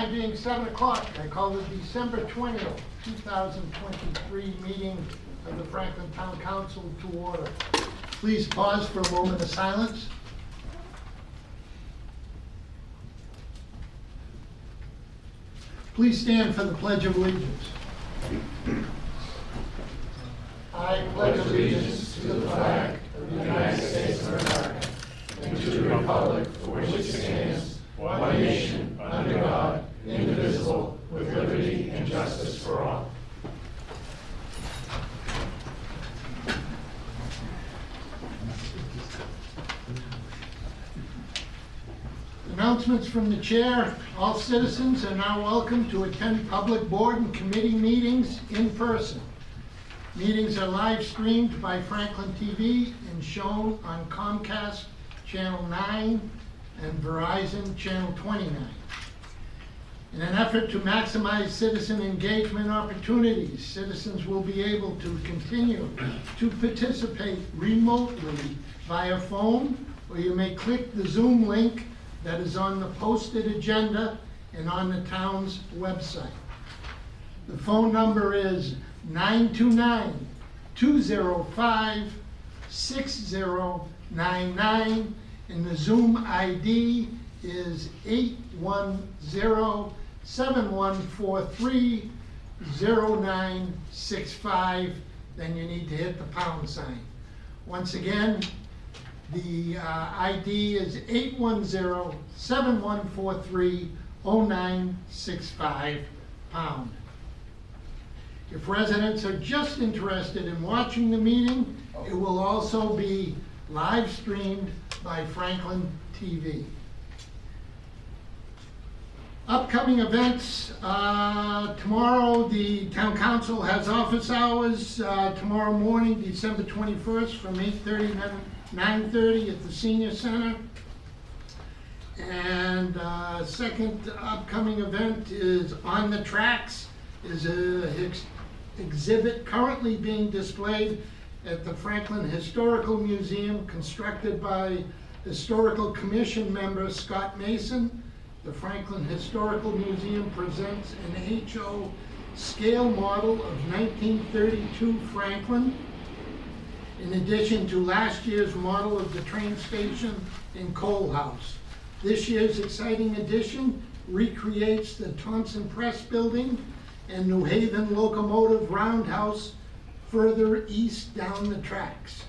time being seven o'clock. I call the December twentieth, two thousand twenty-three meeting of the Franklin Town Council to order. Please pause for a moment of silence. Please stand for the Pledge of Allegiance. I pledge allegiance to the flag of the United States of America and to the republic for which it stands, one nation, under God, indivisible, with liberty and justice for all. Announcements from the chair. All citizens are now welcome to attend public board and committee meetings in person. Meetings are live streamed by Franklin TV and shown on Comcast Channel 9 and Verizon Channel 29. In an effort to maximize citizen engagement opportunities, citizens will be able to continue to participate remotely via phone, or you may click the Zoom link that is on the posted agenda and on the town's website. The phone number is 929-205-6099, and the Zoom ID is 810-7143-0965. Then you need to hit the pound sign. Once again, the uh, ID is 810-7143-0965, pound. If residents are just interested in watching the meeting, it will also be live streamed by Franklin TV. Upcoming events, uh, tomorrow, the town council has office hours, uh, tomorrow morning, December 21st, from 8:30 to 9:30 at the senior center. And uh, second upcoming event is On the Tracks, is a ex- exhibit currently being displayed at the Franklin Historical Museum, constructed by Historical Commission member Scott Mason. The Franklin Historical Museum presents an HO scale model of 1932 Franklin, in addition to last year's model of the train station in Cole House. This year's exciting addition recreates the Thompson Press Building and New Haven Locomotive Roundhouse further east down the tracks.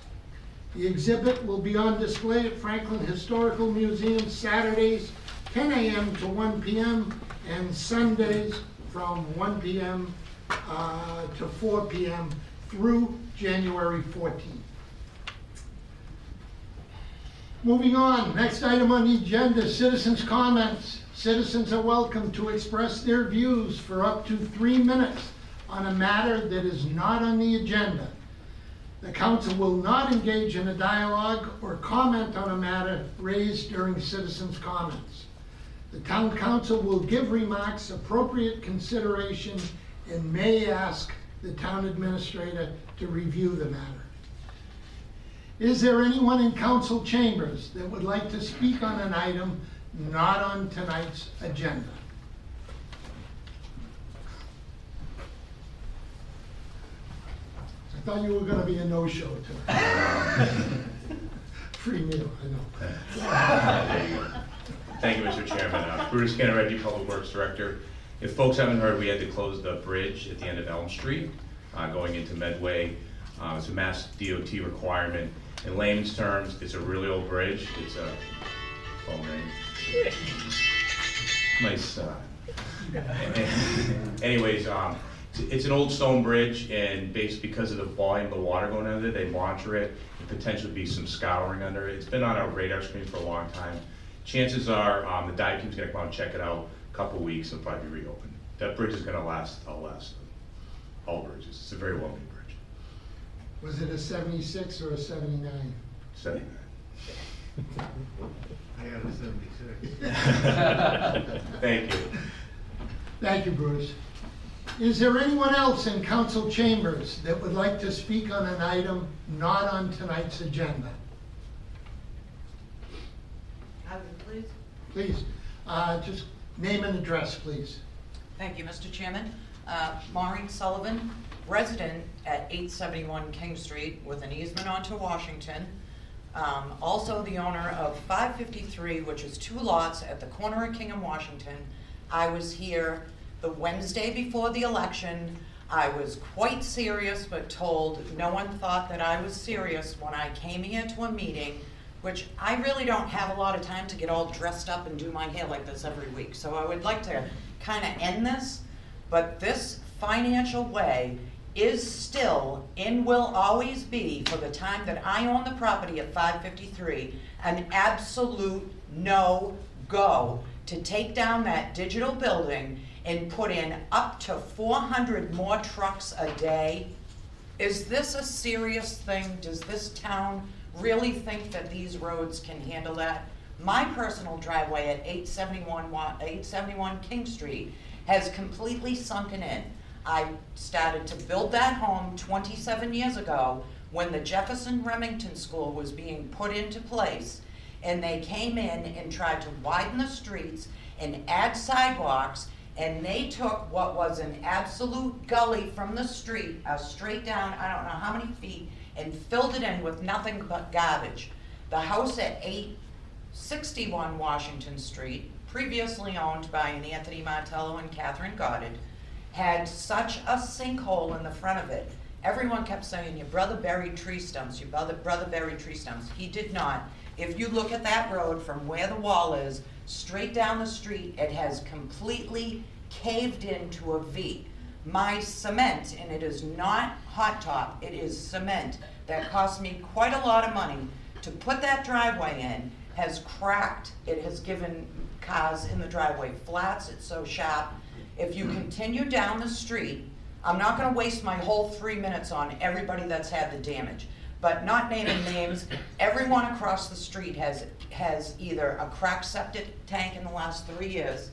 The exhibit will be on display at Franklin Historical Museum Saturdays, 10 a.m. to 1 p.m., and Sundays from 1 p.m. uh, to 4 p.m. through January 14th. Moving on, next item on the agenda, citizens' comments. Citizens are welcome to express their views for up to three minutes on a matter that is not on the agenda. The council will not engage in a dialogue or comment on a matter raised during citizens' comments. The town council will give remarks appropriate consideration and may ask the town administrator to review the matter. Is there anyone in council chambers that would like to speak on an item not on tonight's agenda? I thought you were gonna be a no-show tonight. Free meal, I know. Thank you, Mr. Chairman. Uh, Bruce Cantoreggi, Public Works Director. If folks haven't heard, we had to close the bridge at the end of Elm Street, uh, going into Medway. Uh, It's a Mass DOT requirement. In layman's terms, it's a really old bridge. It's a, phone ring. Nice, uh, anyways, um, it's- an old stone bridge, and based, because of the volume of the water going under it, they monitor it, and potentially be some scouring under it. It's been on our radar screen for a long time. Chances are, um, the dive team's gonna come out and check it out, a couple of weeks, and probably be reopened. That bridge is gonna last, outlast all bridges. It's a very well-made bridge. Was it a seventy-six or a seventy-nine? Setting I got a seventy-six. Thank you. Thank you, Bruce. Is there anyone else in council chambers that would like to speak on an item not on tonight's agenda? I would please. Uh, just Name and address, please. Thank you, Mr. Chairman. Uh, Maureen Sullivan, resident at 871 King Street with an easement onto Washington. Um, Also the owner of 553, which is two lots at the corner of King and Washington. I was here the Wednesday before the election. I was quite serious, but told no one thought that I was serious when I came here to a meeting, which I really don't have a lot of time to get all dressed up and do my hair like this every week. So I would like to kind of end this, but this financial way is still and will always be, for the time that I own the property at 553, an absolute no-go to take down that digital building and put in up to 400 more trucks a day. Is this a serious thing? Does this town really think that these roads can handle that? My personal driveway at 871, Wa- 871 King Street has completely sunken in. I started to build that home 27 years ago when the Jefferson Remington School was being put into place. And they came in and tried to widen the streets and add sidewalks. And they took what was an absolute gully from the street, uh, straight down, I don't know how many feet, and filled it in with nothing but garbage. The house at 861 Washington Street, previously owned by an Anthony Martello and Catherine Goddard, had such a sinkhole in the front of it. Everyone kept saying, your brother buried tree stumps, your brother, brother buried tree stumps. He did not. If you look at that road from where the wall is, straight down the street, it has completely caved into a V. My cement, and it is not hot top, it is cement, that cost me quite a lot of money to put that driveway in, has cracked. It has given cars in the driveway flats, it's so sharp. If you hmm. continue down the street, I'm not gonna waste my whole three minutes on everybody that's had the damage. But not naming names, everyone across the street has, has either a cracked septic tank in the last three years.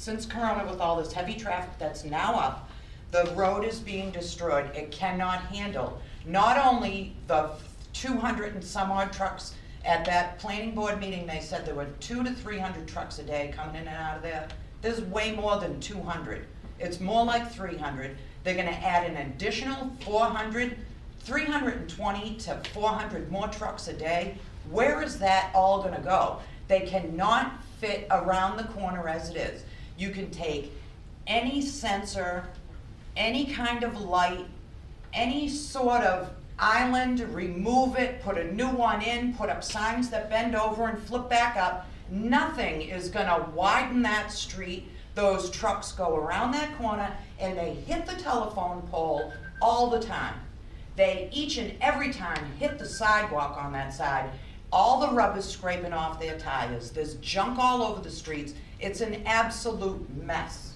Since Corona with all this heavy traffic that's now up, the road is being destroyed. It cannot handle not only the two hundred and some odd trucks at that planning board meeting, they said there were two to three hundred trucks a day coming in and out of there. There's way more than two hundred. It's more like three hundred. They're gonna add an additional 400, 320 to four hundred more trucks a day. Where is that all gonna go? They cannot fit around the corner as it is. You can take any sensor, any kind of light, any sort of island, remove it, put a new one in, put up signs that bend over and flip back up. Nothing is gonna widen that street. Those trucks go around that corner and they hit the telephone pole all the time. They each and every time hit the sidewalk on that side. All the rubber's scraping off their tires. There's junk all over the streets. It's an absolute mess.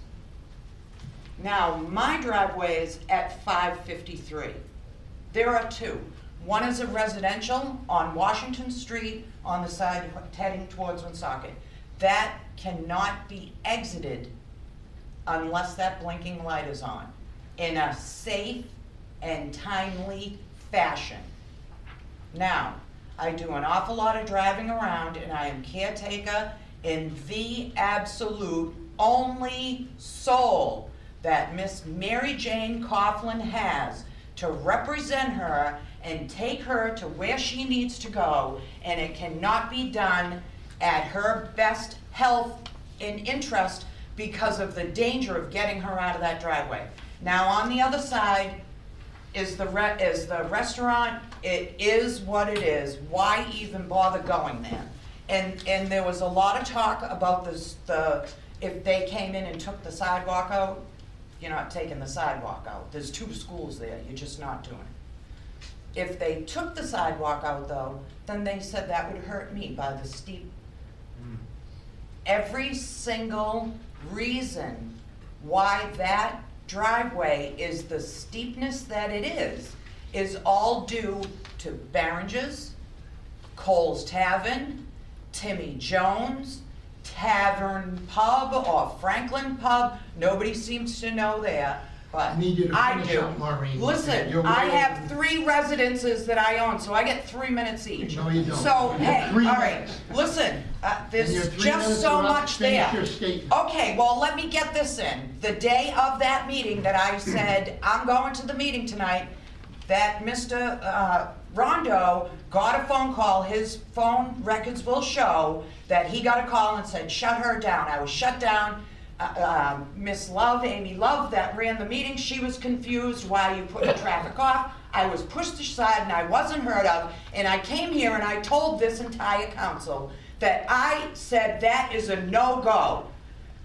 Now, my driveway is at 553. There are two. One is a residential on Washington Street on the side heading towards Woonsocket. That cannot be exited unless that blinking light is on in a safe and timely fashion. Now, I do an awful lot of driving around and I am caretaker in the absolute only soul that Miss Mary Jane Coughlin has to represent her and take her to where she needs to go, and it cannot be done at her best health and interest because of the danger of getting her out of that driveway. Now, on the other side is the re- is the restaurant. It is what it is. Why even bother going there? And and there was a lot of talk about this the if they came in and took the sidewalk out, you're not taking the sidewalk out. There's two schools there, you're just not doing it. If they took the sidewalk out though, then they said that would hurt me by the steep. Every single reason why that driveway is the steepness that it is, is all due to Barringes, Cole's Tavern, Timmy Jones, Tavern Pub or Franklin Pub, nobody seems to know that, but Need you to I finish do. up, Maureen. Listen, I way have over. three residences that I own, so I get three minutes each. No, you don't. So, You have hey, three all right, minutes. listen, uh, And your there's three just so are up. much Finish there. your statement. Okay, well, let me get this in. The day of that meeting that I said, I'm going to the meeting tonight, that Mr. uh, Rondo got a phone call, his phone records will show that he got a call and said, shut her down. I was shut down. Uh, um, Miss Love, Amy Love, that ran the meeting, she was confused why you put the traffic off. I was pushed aside and I wasn't heard of, and I came here and I told this entire council that I said that is a no-go.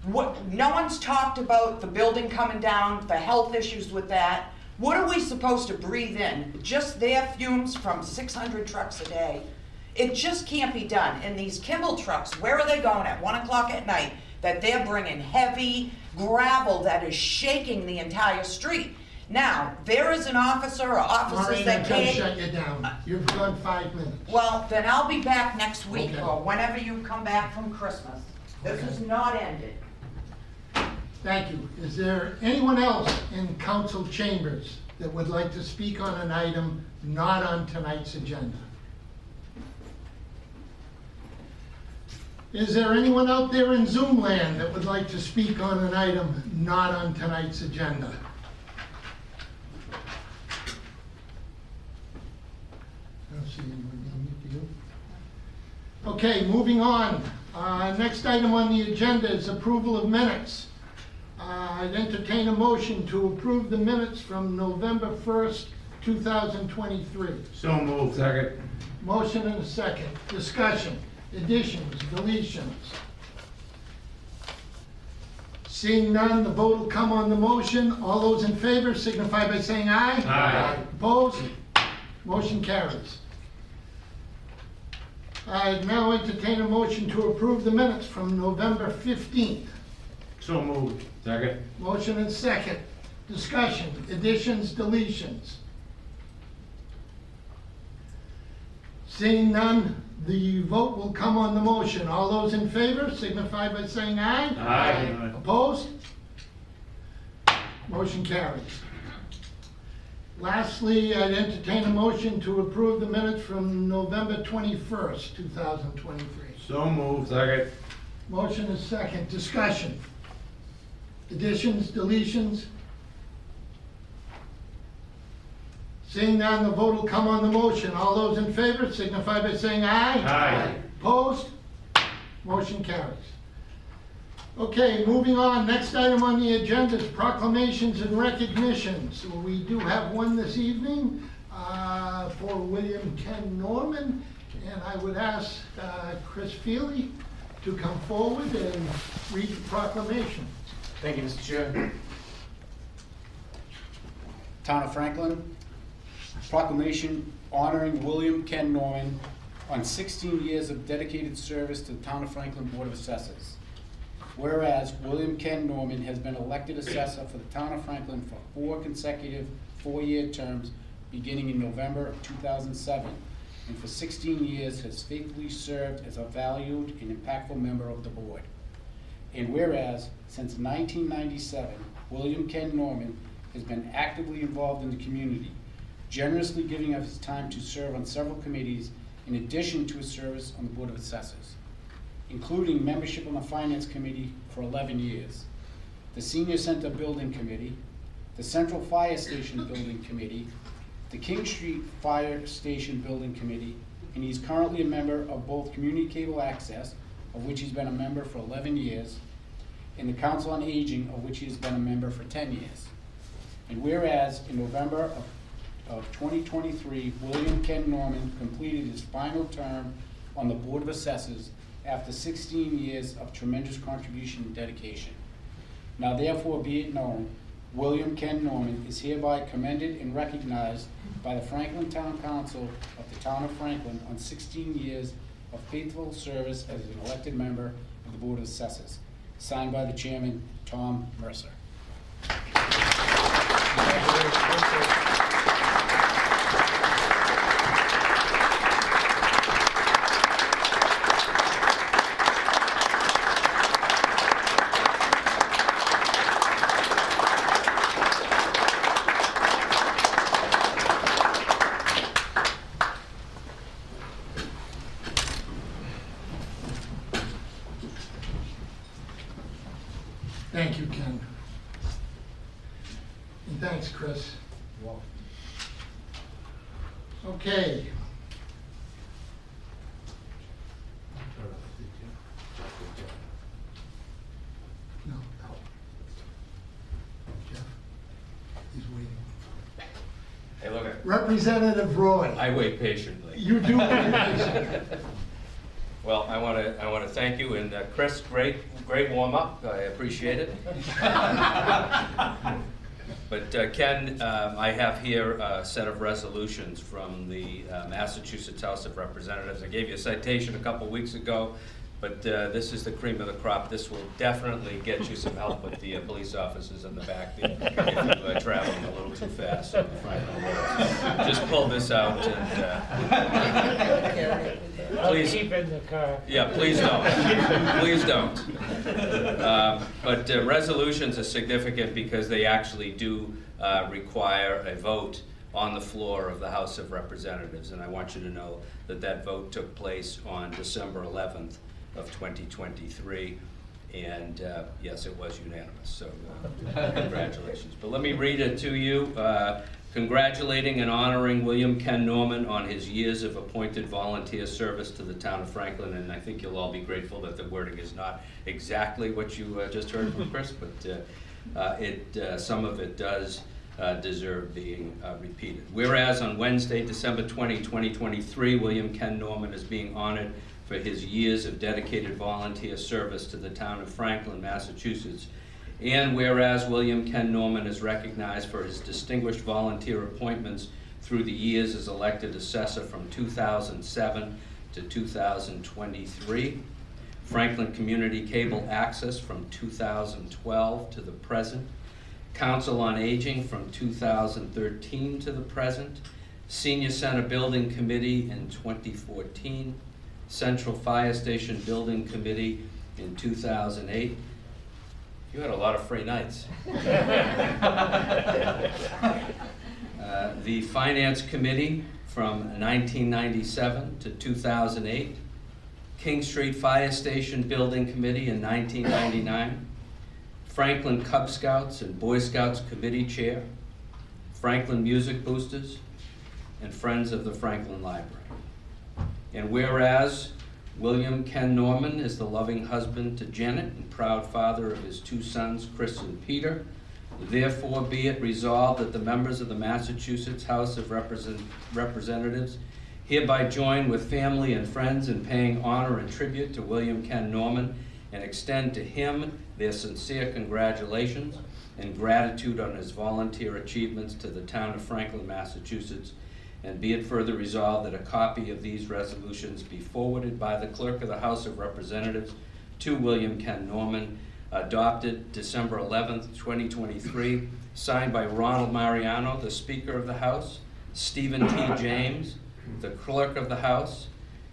What, no one's talked about the building coming down, the health issues with that. What are we supposed to breathe in? Just their fumes from six hundred trucks a day? It just can't be done. And these Kimball trucks, where are they going at one o'clock at night? That they're bringing heavy gravel that is shaking the entire street. Now, there is an officer or officers Maureen, that can't. shut you down. You've gone five minutes. Well, then I'll be back next week Okay. or whenever you come back from Christmas. This is not ended. Thank you. Is there anyone else in council chambers that would like to speak on an item not on tonight's agenda? Is there anyone out there in Zoom land that would like to speak on an item not on tonight's agenda? I don't see anyone? Okay, moving on. Uh, Next item on the agenda is approval of minutes. I'd entertain a motion to approve the minutes from November 1st, 2023. So moved. Second. Motion and a second. Discussion, additions, deletions. Seeing none, the vote will come on the motion. All those in favor signify by saying aye. Aye. Opposed? Motion carries. I now entertain a motion to approve the minutes from November 15th. So moved. Second. Motion and second. Discussion, additions, deletions. Seeing none, the vote will come on the motion. All those in favor signify by saying aye. Aye. Opposed? Motion carries. Lastly, I'd entertain a motion to approve the minutes from November 21st, 2023. So moved. Second. Motion is second. Discussion. Additions, deletions? Seeing none, the vote will come on the motion. All those in favor signify by saying aye. Aye. Opposed? Motion carries. Okay, moving on. Next item on the agenda is proclamations and recognitions. We do have one this evening uh, for William Ken Norman. And I would ask uh, Chris Feely to come forward and read the proclamation. Thank you, Mr. Chair. Town of Franklin, proclamation honoring William Ken Norman on 16 years of dedicated service to the Town of Franklin Board of Assessors. Whereas William Ken Norman has been elected assessor for the Town of Franklin for four consecutive four-year terms beginning in November of 2007, and for 16 years has faithfully served as a valued and impactful member of the board. And whereas, since 1997, William Ken Norman has been actively involved in the community, generously giving of his time to serve on several committees in addition to his service on the Board of Assessors, including membership on the Finance Committee for 11 years, the Senior Center Building Committee, the Central Fire Station Building Committee, the King Street Fire Station Building Committee, and he's currently a member of both Community Cable Access, of which he's been a member for 11 years, and the Council on Aging, of which he has been a member for 10 years. And whereas in November of, of 2023, William Ken Norman completed his final term on the Board of Assessors after 16 years of tremendous contribution and dedication. Now therefore be it known, William Ken Norman is hereby commended and recognized by the Franklin Town Council of the Town of Franklin on 16 years of faithful service as an elected member of the Board of Assessors. Signed by the chairman, Tom Mercer you, Ken. And thanks, Chris. Okay. No, no. Jeff, he's waiting. Hey, look, at- Representative Roy, I wait patiently. you do Well, I want to, I want to thank you, and uh, Chris, great, great warm-up, I appreciate it. But uh, Ken, um, I have here a set of resolutions from the uh, Massachusetts House of Representatives. I gave you a citation a couple weeks ago, but uh, this is the cream of the crop. This will definitely get you some help with the uh, police officers in the back there if you are traveling a little too fast on the roads. Just pull this out and, uh, I'll Please. keep in the car. yeah, please don't. Please don't. Um, But uh, resolutions are significant because they actually do uh, require a vote on the floor of the House of Representatives. And I want you to know that that vote took place on December 11th of 2023. And uh, yes, it was unanimous, so uh, congratulations. But let me read it to you. Uh, Congratulating and honoring William Ken Norman on his years of appointed volunteer service to the town of Franklin. And I think you'll all be grateful that the wording is not exactly what you uh, just heard from Chris, but uh, uh, it, some of it does deserve being repeated. Whereas on Wednesday, December 20, 2023, William Ken Norman is being honored for his years of dedicated volunteer service to the town of Franklin, Massachusetts. And whereas William Ken Norman is recognized for his distinguished volunteer appointments through the years as elected assessor from 2007 to 2023, Franklin Community Cable Access from 2012 to the present, Council on Aging from 2013 to the present, Senior Center Building Committee in 2014, Central Fire Station Building Committee in 2008. You had a lot of free nights. Uh, The Finance Committee from 1997 to 2008, King Street Fire Station Building Committee in 1999, Franklin Cub Scouts and Boy Scouts Committee Chair, Franklin Music Boosters, and Friends of the Franklin Library. And whereas William Ken Norman is the loving husband to Janet and proud father of his two sons, Chris and Peter, therefore be it resolved that the members of the Massachusetts House of Represent- Representatives hereby join with family and friends in paying honor and tribute to William Ken Norman and extend to him their sincere congratulations and gratitude on his volunteer achievements to the town of Franklin, Massachusetts, and be it further resolved that a copy of these resolutions be forwarded by the clerk of the House of Representatives to William Ken Norman, adopted December eleventh, twenty twenty-three, signed by Ronald Mariano, the Speaker of the House, Steven T. James, the Clerk of the House,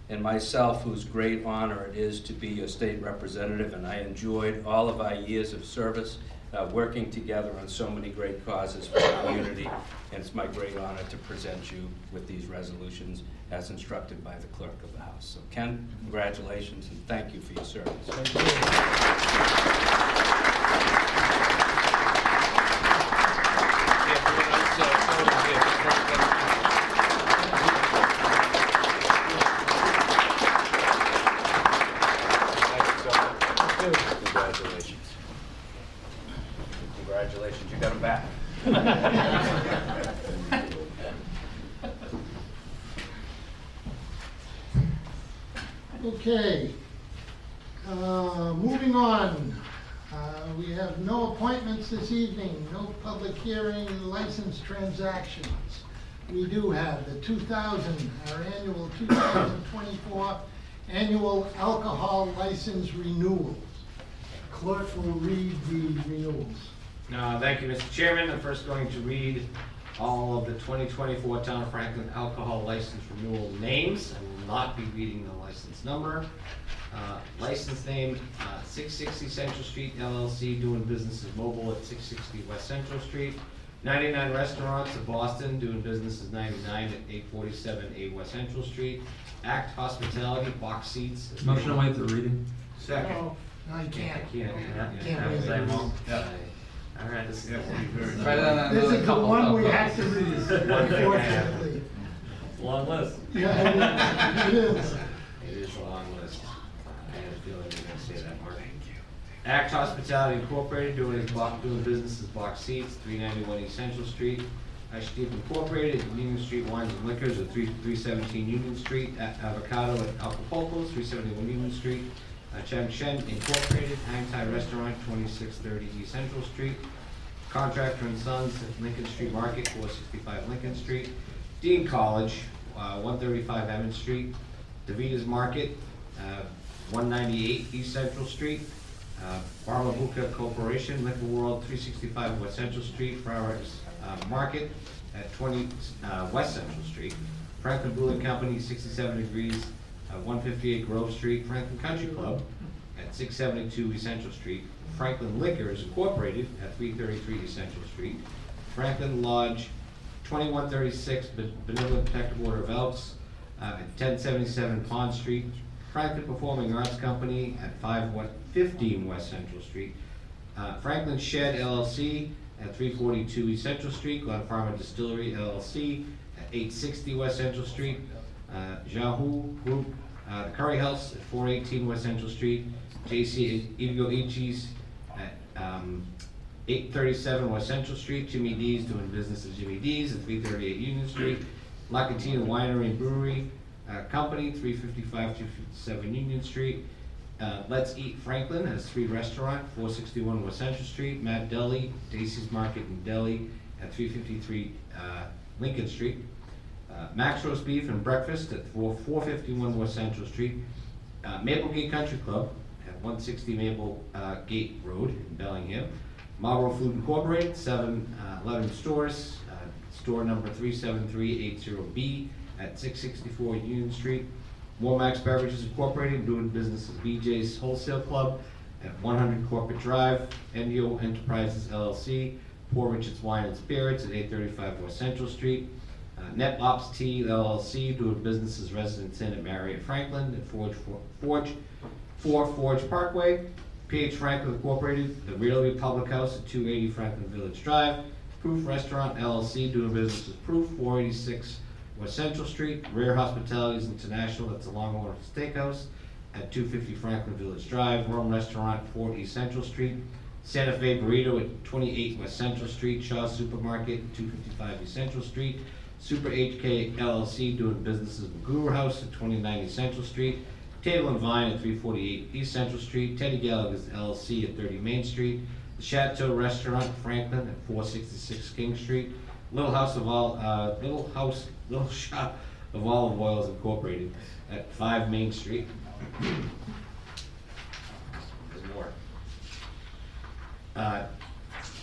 and myself, whose great honor it is to be a state representative, and I enjoyed all of our years of service, uh, working together on so many great causes for the community, and it's my great honor to present you with these resolutions as instructed by the clerk of the House. So Ken, congratulations, and thank you for your service. Congratulations. Congratulations, you got them back. Okay. Uh, Moving on, Uh, we have no appointments this evening, no public hearing, license transactions. We do have the 2000, our annual 2024 annual alcohol license renewals. Clerk will read the renewals. No, thank you, Mr. Chairman. I'm first going to read all of the 2024 Town of Franklin alcohol license renewal names. Not be reading the license number. Uh, License name, uh, 660 Central Street LLC, doing business as mobile at 660 West Central Street. 99 Restaurants of Boston, doing business as 99 at 847 A West Central Street. Act Hospitality, box seats. Motion to waive the reading? Second. Oh, No, you can't. Can't, yeah. Can't read Same it. one. Yeah. All right, this is. Yeah, very Better than This another is the couple one of we those. have to read, unfortunately. Long list. Yeah, it is. It is a long list. I had a feeling you were gonna say that, Mark. Thank you. Act Hospitality Incorporated, doing his block, doing business as Box Seats, three ninety-one East Central Street. Ashdeep Incorporated, Union Street Wines and Liquors at three, three seventeen Union Street. A- Avocado at Acapulco, three seventy-one Union Street. Uh, Chen Shen Incorporated, Hang Tai Restaurant, twenty-six thirty East Central Street. Contractor and Sons at Lincoln Street Market, four sixty-five Lincoln Street. Dean College, uh, one thirty-five Emmons Street. DeVita's Market, uh, one ninety-eight East Central Street. Uh, Corporation, Liquor World, three sixty-five West Central Street. Flowers uh, Market at twenty uh, West Central Street. Franklin Brewing Company, sixty-seven degrees, uh, one fifty-eight Grove Street. Franklin Country Club at six seventy-two East Central Street. Franklin Liquors Incorporated at three thirty-three East Central Street. Franklin Lodge, twenty-one thirty-six Benevolent Protective Order of Elks, uh, at ten seventy-seven Pond Street. Franklin Performing Arts Company at five West, Central Street. Uh, Franklin Shed LLC at three forty-two East Central Street. Glen Farmer Distillery LLC at eight sixty West Central Street. Uh, Yahoo Group, uh, the Curry House at four eighteen West Central Street. J.C. Ichi's at, um, eight thirty-seven West Central Street. Jimmy D's doing business as Jimmy D's at three thirty-eight Union Street. La Cantina Winery and Brewery, uh, Company, three fifty-five, two fifty-seven Union Street. Uh, Let's Eat Franklin has three restaurant, four sixty-one West Central Street. Matt Deli, Daisy's Market and Deli at three fifty-three, uh, Lincoln Street. Uh, Max Roast Beef and Breakfast at four, four fifty-one West Central Street. Uh, Maple Gate Country Club at one sixty Maple, uh, Gate Road in Bellingham. Marlboro Food Incorporated, seven, uh, eleven stores, uh, store number three seven three eight zero B at six sixty-four Union Street. Warmax Beverages Incorporated, doing business as BJ's Wholesale Club at one hundred Corporate Drive. Endio Enterprises LLC, Poor Richard's Wine and Spirits at eight thirty-five West Central Street. Uh, Net Ops Tea LLC, doing business as Residence Inn at Marriott Franklin at Forge, Forge, Four Forge Parkway. PH Franklin Incorporated, The Real Republic House at two eighty Franklin Village Drive. Proof Restaurant LLC, doing business as Proof, four eighty-six West Central Street. Rare Hospitalities International, that's a Longhorn Steakhouse at two fifty Franklin Village Drive. Rome Restaurant, four East Central Street. Santa Fe Burrito at twenty-eight West Central Street. Shaw Supermarket, two fifty-five East Central Street. Super HK LLC, doing business as Magoo House at twenty-nine East Central Street. Table and Vine at three forty-eight East Central Street, Teddy Gallagher's LLC at thirty Main Street, The Chateau Restaurant Franklin at four sixty-six King Street, Little House of All, uh, Little House, Little Shop of Olive Oils Incorporated at five Main Street. There's more. Uh,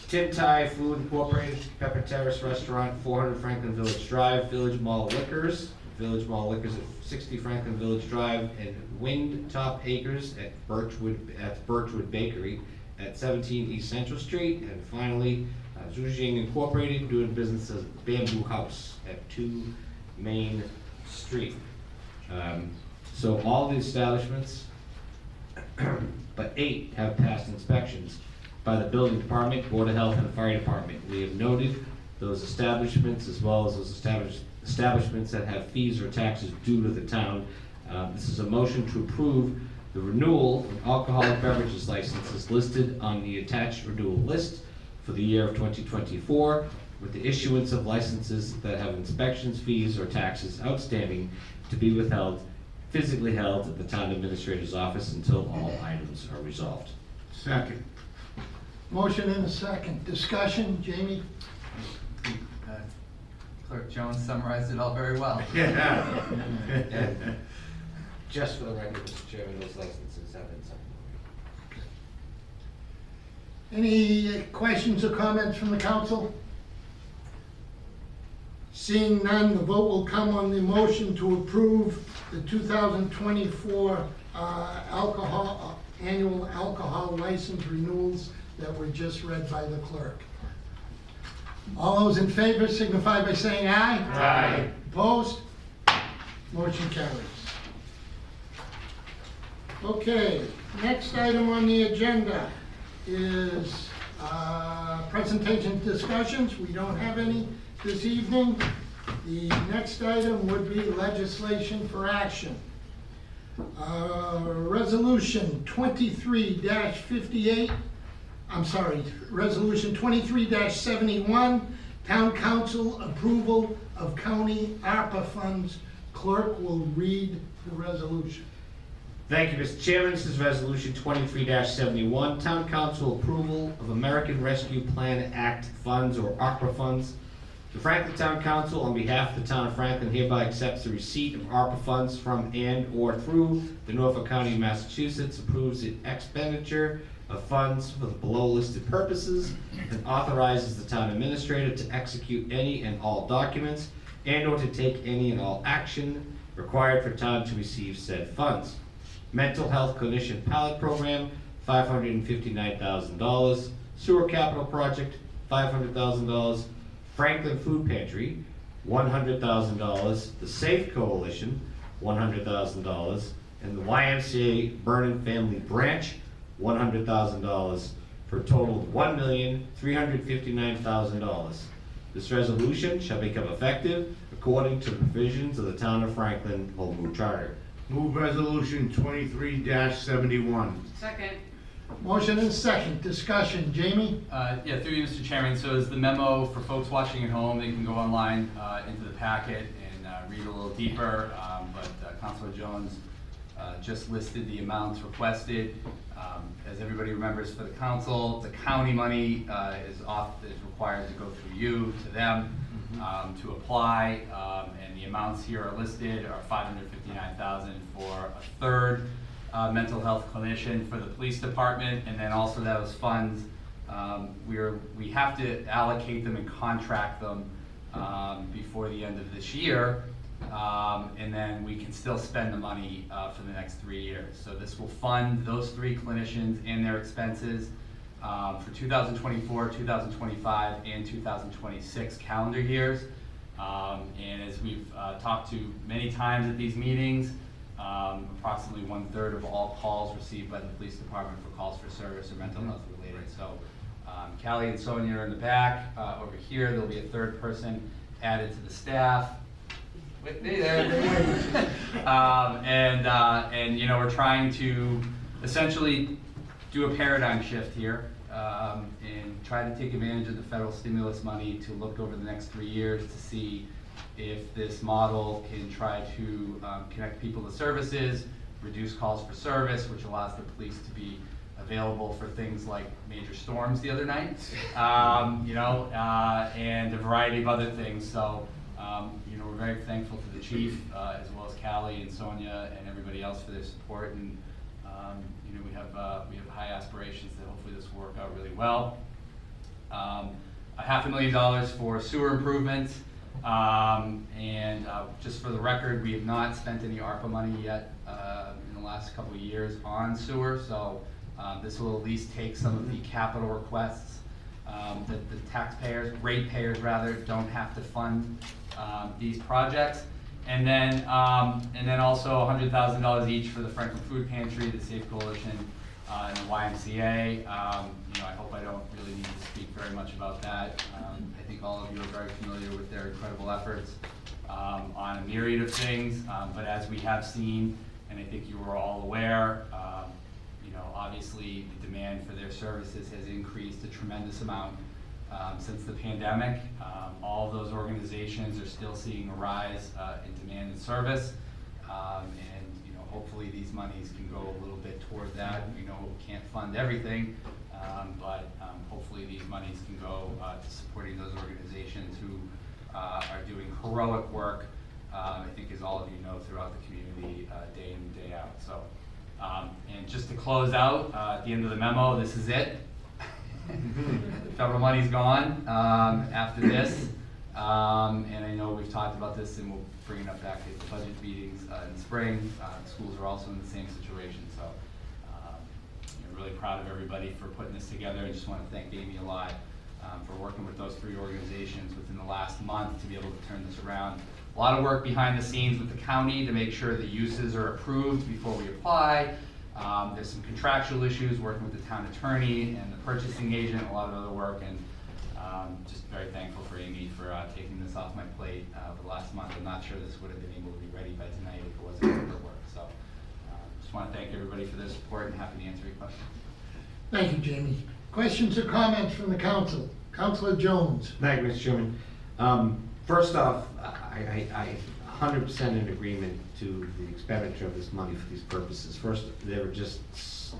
Tim Thai Food Incorporated, Pepper Terrace Restaurant, four hundred Franklin Village Drive, Village Mall Liquors, Village Mall Liquors at sixty Franklin Village Drive, and Wind Top Acres at Birchwood, at Birchwood Bakery at seventeen East Central Street, and finally, uh, Zhujing Incorporated, doing business as Bamboo House at two Main Street. Um, So all the establishments but eight have passed inspections by the building department, board of health, and fire department. We have noted those establishments as well as those establish- establishments that have fees or taxes due to the town. Uh, This is a motion to approve the renewal of alcoholic beverages licenses listed on the attached renewal list for the year of 2024, with the issuance of licenses that have inspections, fees, or taxes outstanding to be withheld, physically held at the town administrator's office until all items are resolved. Second. Motion and a second. Discussion, Jamie? Clerk Jones summarized it all very well. And Just for the record, Mr. Chairman, those licenses have been signed. Any questions or comments from the council? Seeing none, the vote will come on the motion to approve the 2024 uh, alcohol, uh, annual alcohol license renewals that were just read by the clerk. All those in favor signify by saying aye. Aye. Opposed? Motion carries. Okay, next item on the agenda is uh, presentation discussions. We don't have any this evening. The next item would be legislation for action. Uh, Resolution twenty-three fifty-eight, I'm sorry, Resolution 23-71, Town Council approval of county ARPA funds. Clerk will read the resolution. Thank you, Mr. Chairman. This is Resolution 23-71, Town Council approval of American Rescue Plan Act funds or ARPA funds. The Franklin Town Council, on behalf of the town of Franklin, hereby accepts the receipt of ARPA funds from and/or through the Norfolk County, Massachusetts, approves the expenditure of funds for the below-listed purposes, and authorizes the town administrator to execute any and all documents and/or to take any and all action required for town to receive said funds. Mental Health Clinician Pilot Program, five hundred and fifty-nine thousand dollars. Sewer Capital Project, five hundred thousand dollars. Franklin Food Pantry, one hundred thousand dollars. The Safe Coalition, one hundred thousand dollars. And the YMCA Bernon Family Branch, one hundred thousand dollars, for a total of one million, three hundred fifty-nine thousand dollars. This resolution shall become effective according to the provisions of the Town of Franklin Home Rule Charter. Move resolution twenty-three seventy-one. Second. Motion and second, discussion, Jamie? Uh, Yeah, through you, Mr. Chairman, so as the memo for folks watching at home, they can go online uh, into the packet and uh, read a little deeper, um, but uh, Counselor Jones uh, just listed the amounts requested. Um, As everybody remembers for the council, the county money uh, is off, is required to go through you, to them, um, to apply, um, and the amounts here are listed are five hundred fifty-nine thousand for a third uh, mental health clinician for the police department, and then also those funds, um, we're, we have to allocate them and contract them, um, before the end of this year. Um, and then we can still spend the money, uh, for the next three years. So this will fund those three clinicians and their expenses, um, for 2024, 2025, and 2026 calendar years. Um, and as we've, uh, talked to many times at these meetings, um, approximately one-third of all calls received by the police department for calls for service are mental health related. So, um, Callie and Sonia are in the back, uh, over here, there'll be a third person added to the staff. Wait, hey there. Um, and, uh, and, you know, we're trying to essentially do a paradigm shift here, um, and try to take advantage of the federal stimulus money to look over the next three years to see if this model can try to, um, connect people to services, reduce calls for service, which allows the police to be available for things like major storms the other night, um, you know, uh, and a variety of other things. So, um, you know, we're very thankful to the chief, uh, as well as Callie and Sonia and everybody else for their support. And, um, you know, we have, uh, we have high aspirations that hopefully this will work out really well. Um, a half a million dollars for sewer improvements. Um, and, uh, just for the record, we have not spent any ARPA money yet, uh, in the last couple of years on sewer, so, uh, this will at least take some of the capital requests, um, that the taxpayers, ratepayers rather, don't have to fund, um, these projects. And then, um, and then also hundred thousand dollars each for the Franklin Food Pantry, the Safe Coalition, uh, and the YMCA. Um, you know, I hope I don't really need to speak very much about that. Um, I think all of you are very familiar with their incredible efforts, um, on a myriad of things. Um, but as we have seen, and I think you are all aware, um, you know, obviously the demand for their services has increased a tremendous amount um, since the pandemic. Um, all those organizations are still seeing a rise uh, in demand and service. Um, and, you know, hopefully these monies can go a little bit toward that. We know we can't fund everything, um, but um, hopefully these monies can go uh, to supporting those organizations who uh, are doing heroic work, um, I think as all of you know, throughout the community, uh, day in and day out. So, and just to close out, uh, at the end of the memo, this is it. The Federal money's gone, um, after this. Um, and I know we've talked about this and we'll bring it up back at the budget meetings, uh, in spring. Uh, schools are also in the same situation, so, um, you know, really proud of everybody for putting this together. I just wanna thank Amy a lot, um, for working with those three organizations within the last month to be able to turn this around. A lot of work behind the scenes with the county to make sure the uses are approved before we apply. Um, there's some contractual issues, working with the town attorney and the purchasing agent, a lot of other work, and, um, just very thankful for Amy for, uh, taking this off my plate, uh, the last month. I'm not sure this would have been able to be ready by tonight if it wasn't for her work, so, uh, just wanna thank everybody for their support and happy to answer your questions. Thank you, Jamie. Questions or comments from the council? Councilor Jones? Thank you, Mr. Chairman. Um, First off, I, I, I hundred percent in agreement to the expenditure of this money for these purposes. First, they were just,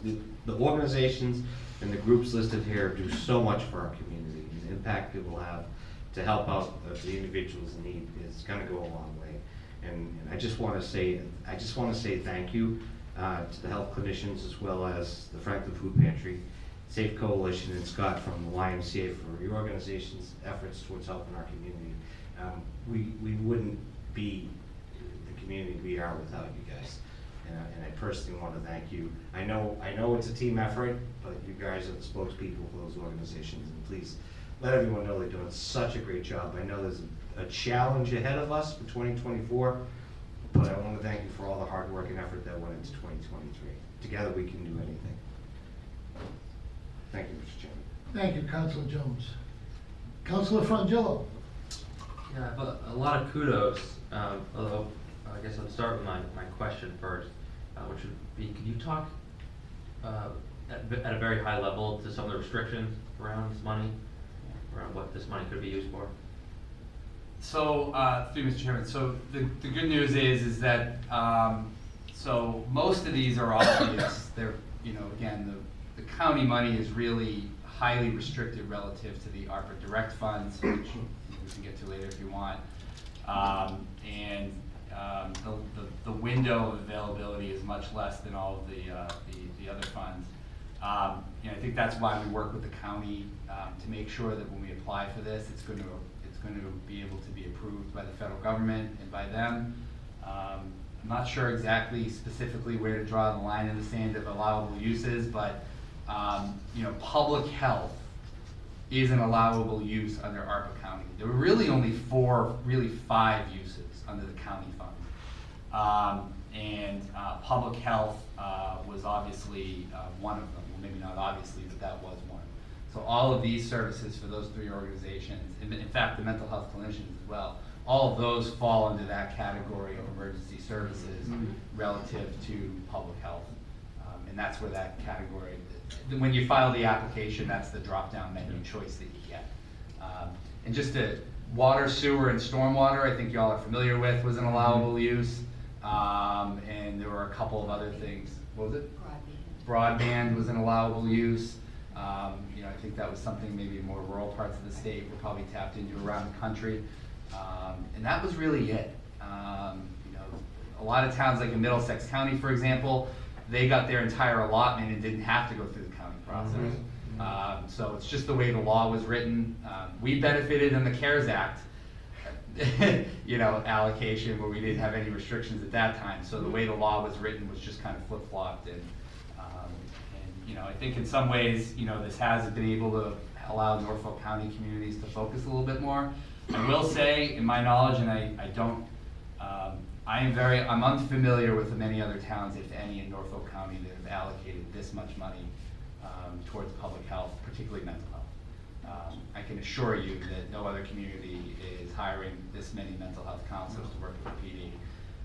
the organizations and the groups listed here do so much for our community. and The impact it will have to help out the- the individuals in need is gonna go a long way. And, and I just wanna say, I just wanna say thank you, uh, to the health clinicians as well as the Franklin Food Pantry, Safe Coalition, and Scott from the YMCA for your organization's efforts towards helping our community. Um, we, we wouldn't be the community we are without you guys. And I, and I personally want to thank you. I know, I know it's a team effort, but you guys are the spokespeople for those organizations, and please let everyone know they're doing such a great job. I know there's a, a challenge ahead of us for twenty twenty-four, but I want to thank you for all the hard work and effort that went into twenty twenty-three. Together, we can do anything. Thank you, Mr. Chairman. Thank you, Councilor Jones. Councilor Frongillo? Yeah, but a lot of kudos, um, although I guess I'll start with my, my question first, uh, which would be, could you talk, uh, at, at a very high level to some of the restrictions around this money? Around what this money could be used for? So, uh, through Mr. Chairman, so the, the good news is, is that, um, so most of these are obvious. They're, you know, again, the, the county money is really highly restricted relative to the ARPA direct funds, which we can get to later if you want. Um, and, um, the, the, the window of availability is much less than all of the, uh, the, the other funds. Um, know, I think that's why we work with the county, um, to make sure that when we apply for this, it's gonna, it's going to be able to be approved by the federal government and by them. Um, I'm not sure exactly specifically where to draw the line in the sand of allowable uses, but, um, you know, public health is an allowable use under ARPA County. There were really only four, really five uses under the county fund. Um, and, uh, public health, uh, was obviously, uh, one of them, well, maybe not obviously, but that was one. So all of these services for those three organizations, in, in fact, the mental health clinicians as well, all of those fall under that category of emergency services relative to public health. Um, and that's where that category, when you file the application, that's the drop-down menu choice that you get. Um, and just to, water, sewer, and stormwater, I think y'all are familiar with, was an allowable use. Um, and there were a couple of other things, what was it? broadband was an allowable use. Um, you know, I think that was something maybe more rural parts of the state were probably tapped into around the country. Um, and that was really it. Um, you know, a lot of towns like in Middlesex County, for example, they got their entire allotment and didn't have to go through the county process. Um, so it's just the way the law was written. Um, we benefited in the CARES Act, you know, allocation where we didn't have any restrictions at that time. So the way the law was written was just kind of flip-flopped and, um, and, you know, I think in some ways, you know, this has been able to allow Norfolk County communities to focus a little bit more. I will say, in my knowledge, and I, I don't, um, I am very, I'm unfamiliar with the many other towns, if any, in Norfolk County that have allocated this much money, um, towards public health, particularly mental health. Um, I can assure you that no other community is hiring this many mental health counselors to work with the PD.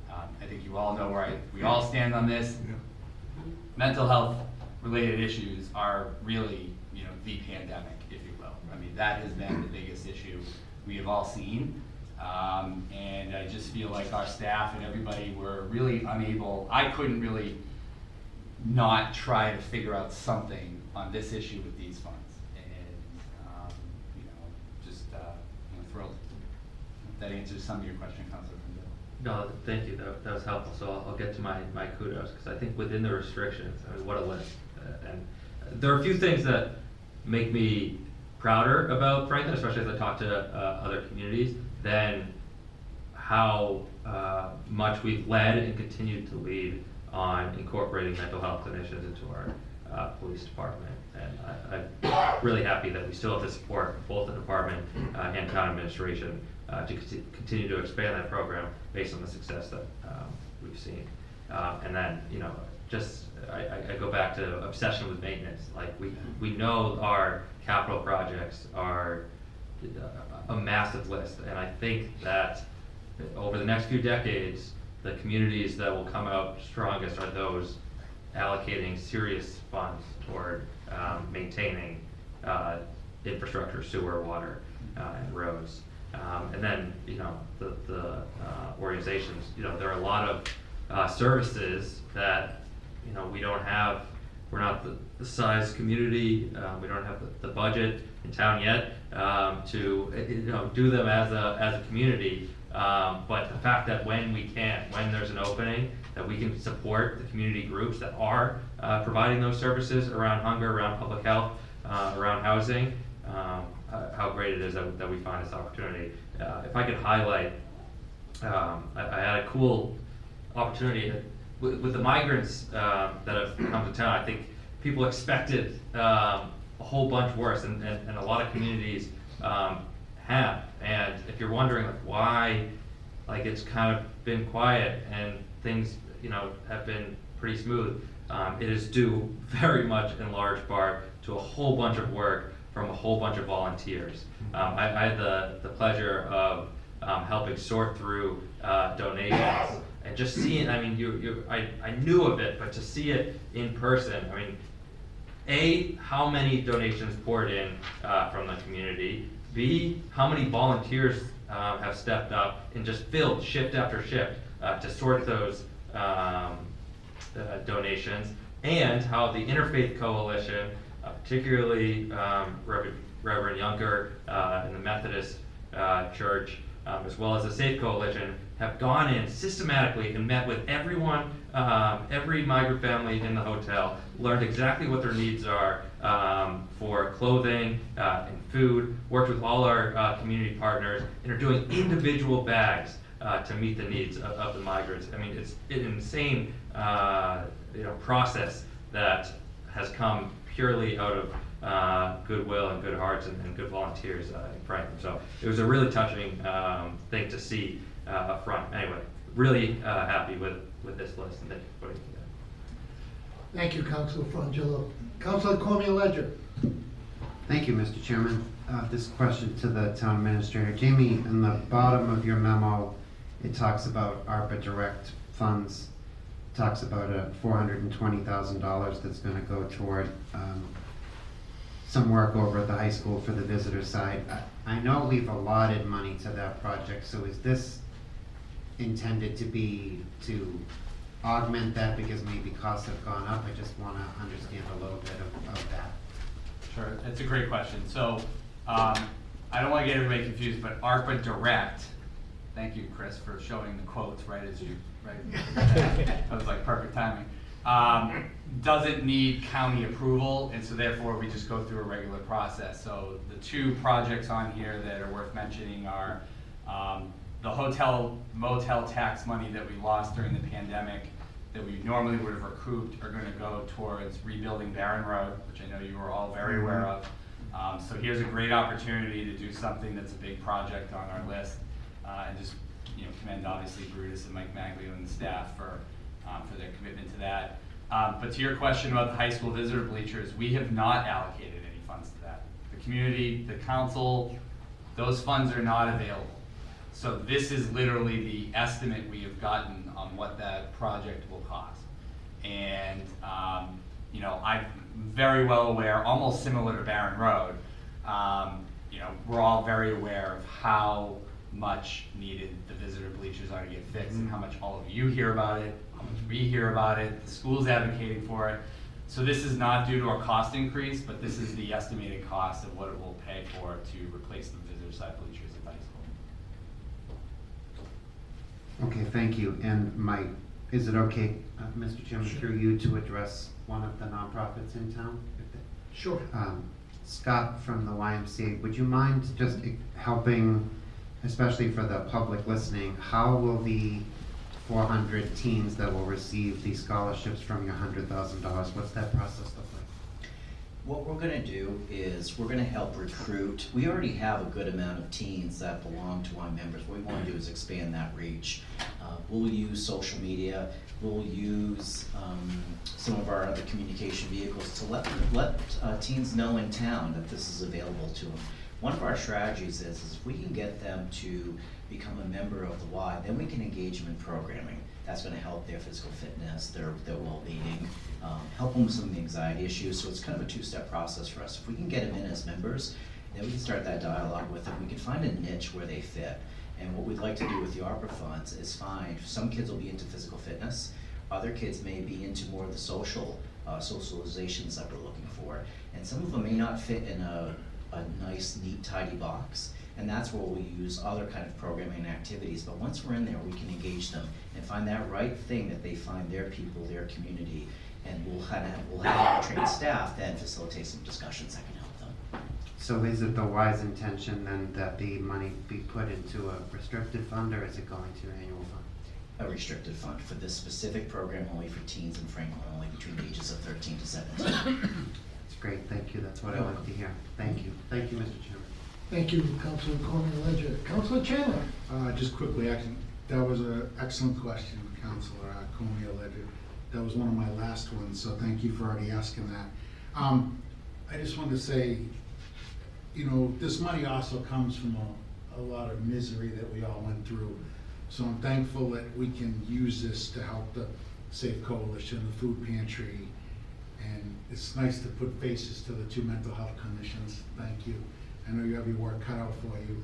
Um, I think you all know where I, we all stand on this. Mental health related issues are really, you know, the pandemic, if you will. I mean, that has been the biggest issue we have all seen. Um, and I just feel like our staff and everybody were really unable, I couldn't really not try to figure out something on this issue with these funds. And, um, you know, just, uh, know, thrilled. That answers some of your question, Councilor Frindell. No, thank you, that, that was helpful, so I'll, I'll get to my, my kudos, because I think within the restrictions, I mean, what a list. Uh, And there are a few things that make me prouder about Franklin, especially as I talk to, uh, other communities, than how, uh, much we've led and continued to lead on incorporating mental health clinicians into our, uh, police department. And I, I'm really happy that we still have the support of both the department, uh, and town administration, uh, to conti- continue to expand that program based on the success that, um, we've seen. Um, and then, you know, just, I, I, I go back to obsession with maintenance. Like, we, we know our capital projects are a massive list, and I think that over the next few decades, the communities that will come out strongest are those allocating serious funds toward, um, maintaining, uh, infrastructure, sewer, water, uh, and roads. Um, and then, you know, the, the, uh, organizations, you know, there are a lot of, uh, services that, you know, we don't have, we're not the, the size community, um, we don't have the, the budget in town yet, um, to, you know, do them as a, as a community. Um, but the fact that when we can, when there's an opening, that we can support the community groups that are, uh, providing those services around hunger, around public health, uh, around housing, um, uh, how great it is that, that we find this opportunity. Uh, if I could highlight, um, I, I had a cool opportunity with, with the migrants uh, that have come to town. I think people expected um, a whole bunch worse, and, and, and a lot of communities um, have. And if you're wondering like, why, like it's kind of been quiet and things, you know, have been pretty smooth, um, it is due very much in large part to a whole bunch of work from a whole bunch of volunteers. Um, I, I had the, the pleasure of um, helping sort through uh, donations and just seeing. I mean, you, you, I, I knew of it, but to see it in person, I mean, a how many donations poured in uh, from the community. B how many volunteers um, have stepped up and just filled shift after shift uh, to sort those um, uh, donations, and how the Interfaith Coalition, uh, particularly um, Reverend, Reverend Younger uh, in the Methodist uh, Church, um, as well as the Safe Coalition, have gone in systematically and met with everyone, um, every migrant family in the hotel, learned exactly what their needs are um, for clothing uh, and food, worked with all our uh, community partners, and are doing individual bags uh, to meet the needs of, of the migrants. I mean, it's an insane uh, you know, process that has come purely out of uh, goodwill and good hearts and, and good volunteers uh, in Franklin. So it was a really touching um, thing to see up front. Anyway, really happy with, with this list and thank you for putting it together. Thank you, Councilor Frongillo. Councilor Cormier Ledger. Thank you, Mr. Chairman. Uh, This question to the town administrator. Jamie, in the bottom of your memo, it talks about ARPA direct funds, talks about a four hundred and twenty thousand dollars that's gonna go toward um, some work over at the high school for the visitor side. I I know we've allotted money to that project, so is this intended to be to augment that because maybe costs have gone up? I just wanna understand a little bit of of that. Sure, that's a great question. So, um, I don't wanna get everybody confused, but ARPA Direct, thank you, Chris, for showing the quotes right as you, right? That was like perfect timing. Um, doesn't need county approval, and so therefore we just go through a regular process. So the two projects on here that are worth mentioning are, um, the hotel motel tax money that we lost during the pandemic that we normally would have recouped are gonna go towards rebuilding Baron Road, which I know you are all very aware of. Um, so here's a great opportunity to do something that's a big project on our list, uh, and just, you know, commend obviously Brutus and Mike Maglio and the staff for, um, for their commitment to that. Um, but to your question about the high school visitor bleachers, we have not allocated any funds to that. The community, the council, those funds are not available. So this is literally the estimate we have gotten on what that project will cost. And, um, you know, I'm very well aware, almost similar to Baron Road, um, you know, we're all very aware of how much needed the visitor bleachers are to get fixed and how much all of you hear about it, how much we hear about it, the school's advocating for it. So this is not due to a cost increase, but this is the estimated cost of what it will pay for to replace the visitor side bleachers at the high school. Okay, thank you. And my, is it okay, uh, Mr. Chairman, through you to address one of the nonprofits in town? If Sure. Um, Scott from the YMCA, would you mind just helping, especially for the public listening, how will the four hundred teens that will receive these scholarships from your hundred thousand dollars, what's that process look like? What we're gonna do is, we're gonna help recruit, we already have a good amount of teens that belong to our members, what we wanna do is expand that reach. Uh, we'll use social media, we'll use, um, some of our other communication vehicles to let, let uh, teens know in town that this is available to them. One of our strategies is, is if we can get them to become a member of the Y, then we can engage them in programming. That's gonna help their physical fitness, their, their well-being, um, help them with some of the anxiety issues, so it's kind of a two-step process for us. If we can get them in as members, then we can start that dialogue with them, we can find a niche where they fit. And what we'd like to do with the ARPA funds is find, some kids will be into physical fitness, other kids may be into more of the social, uh, socializations that we're looking for. And some of them may not fit in a, a nice, neat, tidy box. And that's where we use other kind of programming and activities, but once we're in there, we can engage them and find that right thing that they find their people, their community. And we'll kind of, we'll have trained staff then facilitate some discussions that can help them. So is it the wise intention then that the money be put into a restricted fund or is it going to an annual fund? A restricted fund for this specific program only for teens in Franklin, only between the ages of thirteen to seventeen. That's great, thank you, that's what I wanted to hear. Thank you, thank you, Mr. Chairman. Thank you, Councilor Cormier Ledger. Councilor Chandler? Uh, just quickly, actually, that was an excellent question, Councilor uh, Cormier Ledger. That was one of my last ones, so thank you for already asking that. Um, I just wanted to say, you know, this money also comes from a, a lot of misery that we all went through. So I'm thankful that we can use this to help the Safe Coalition, the food pantry, and it's nice to put faces to the two mental health conditions. Thank you. I know you have your work cut out for you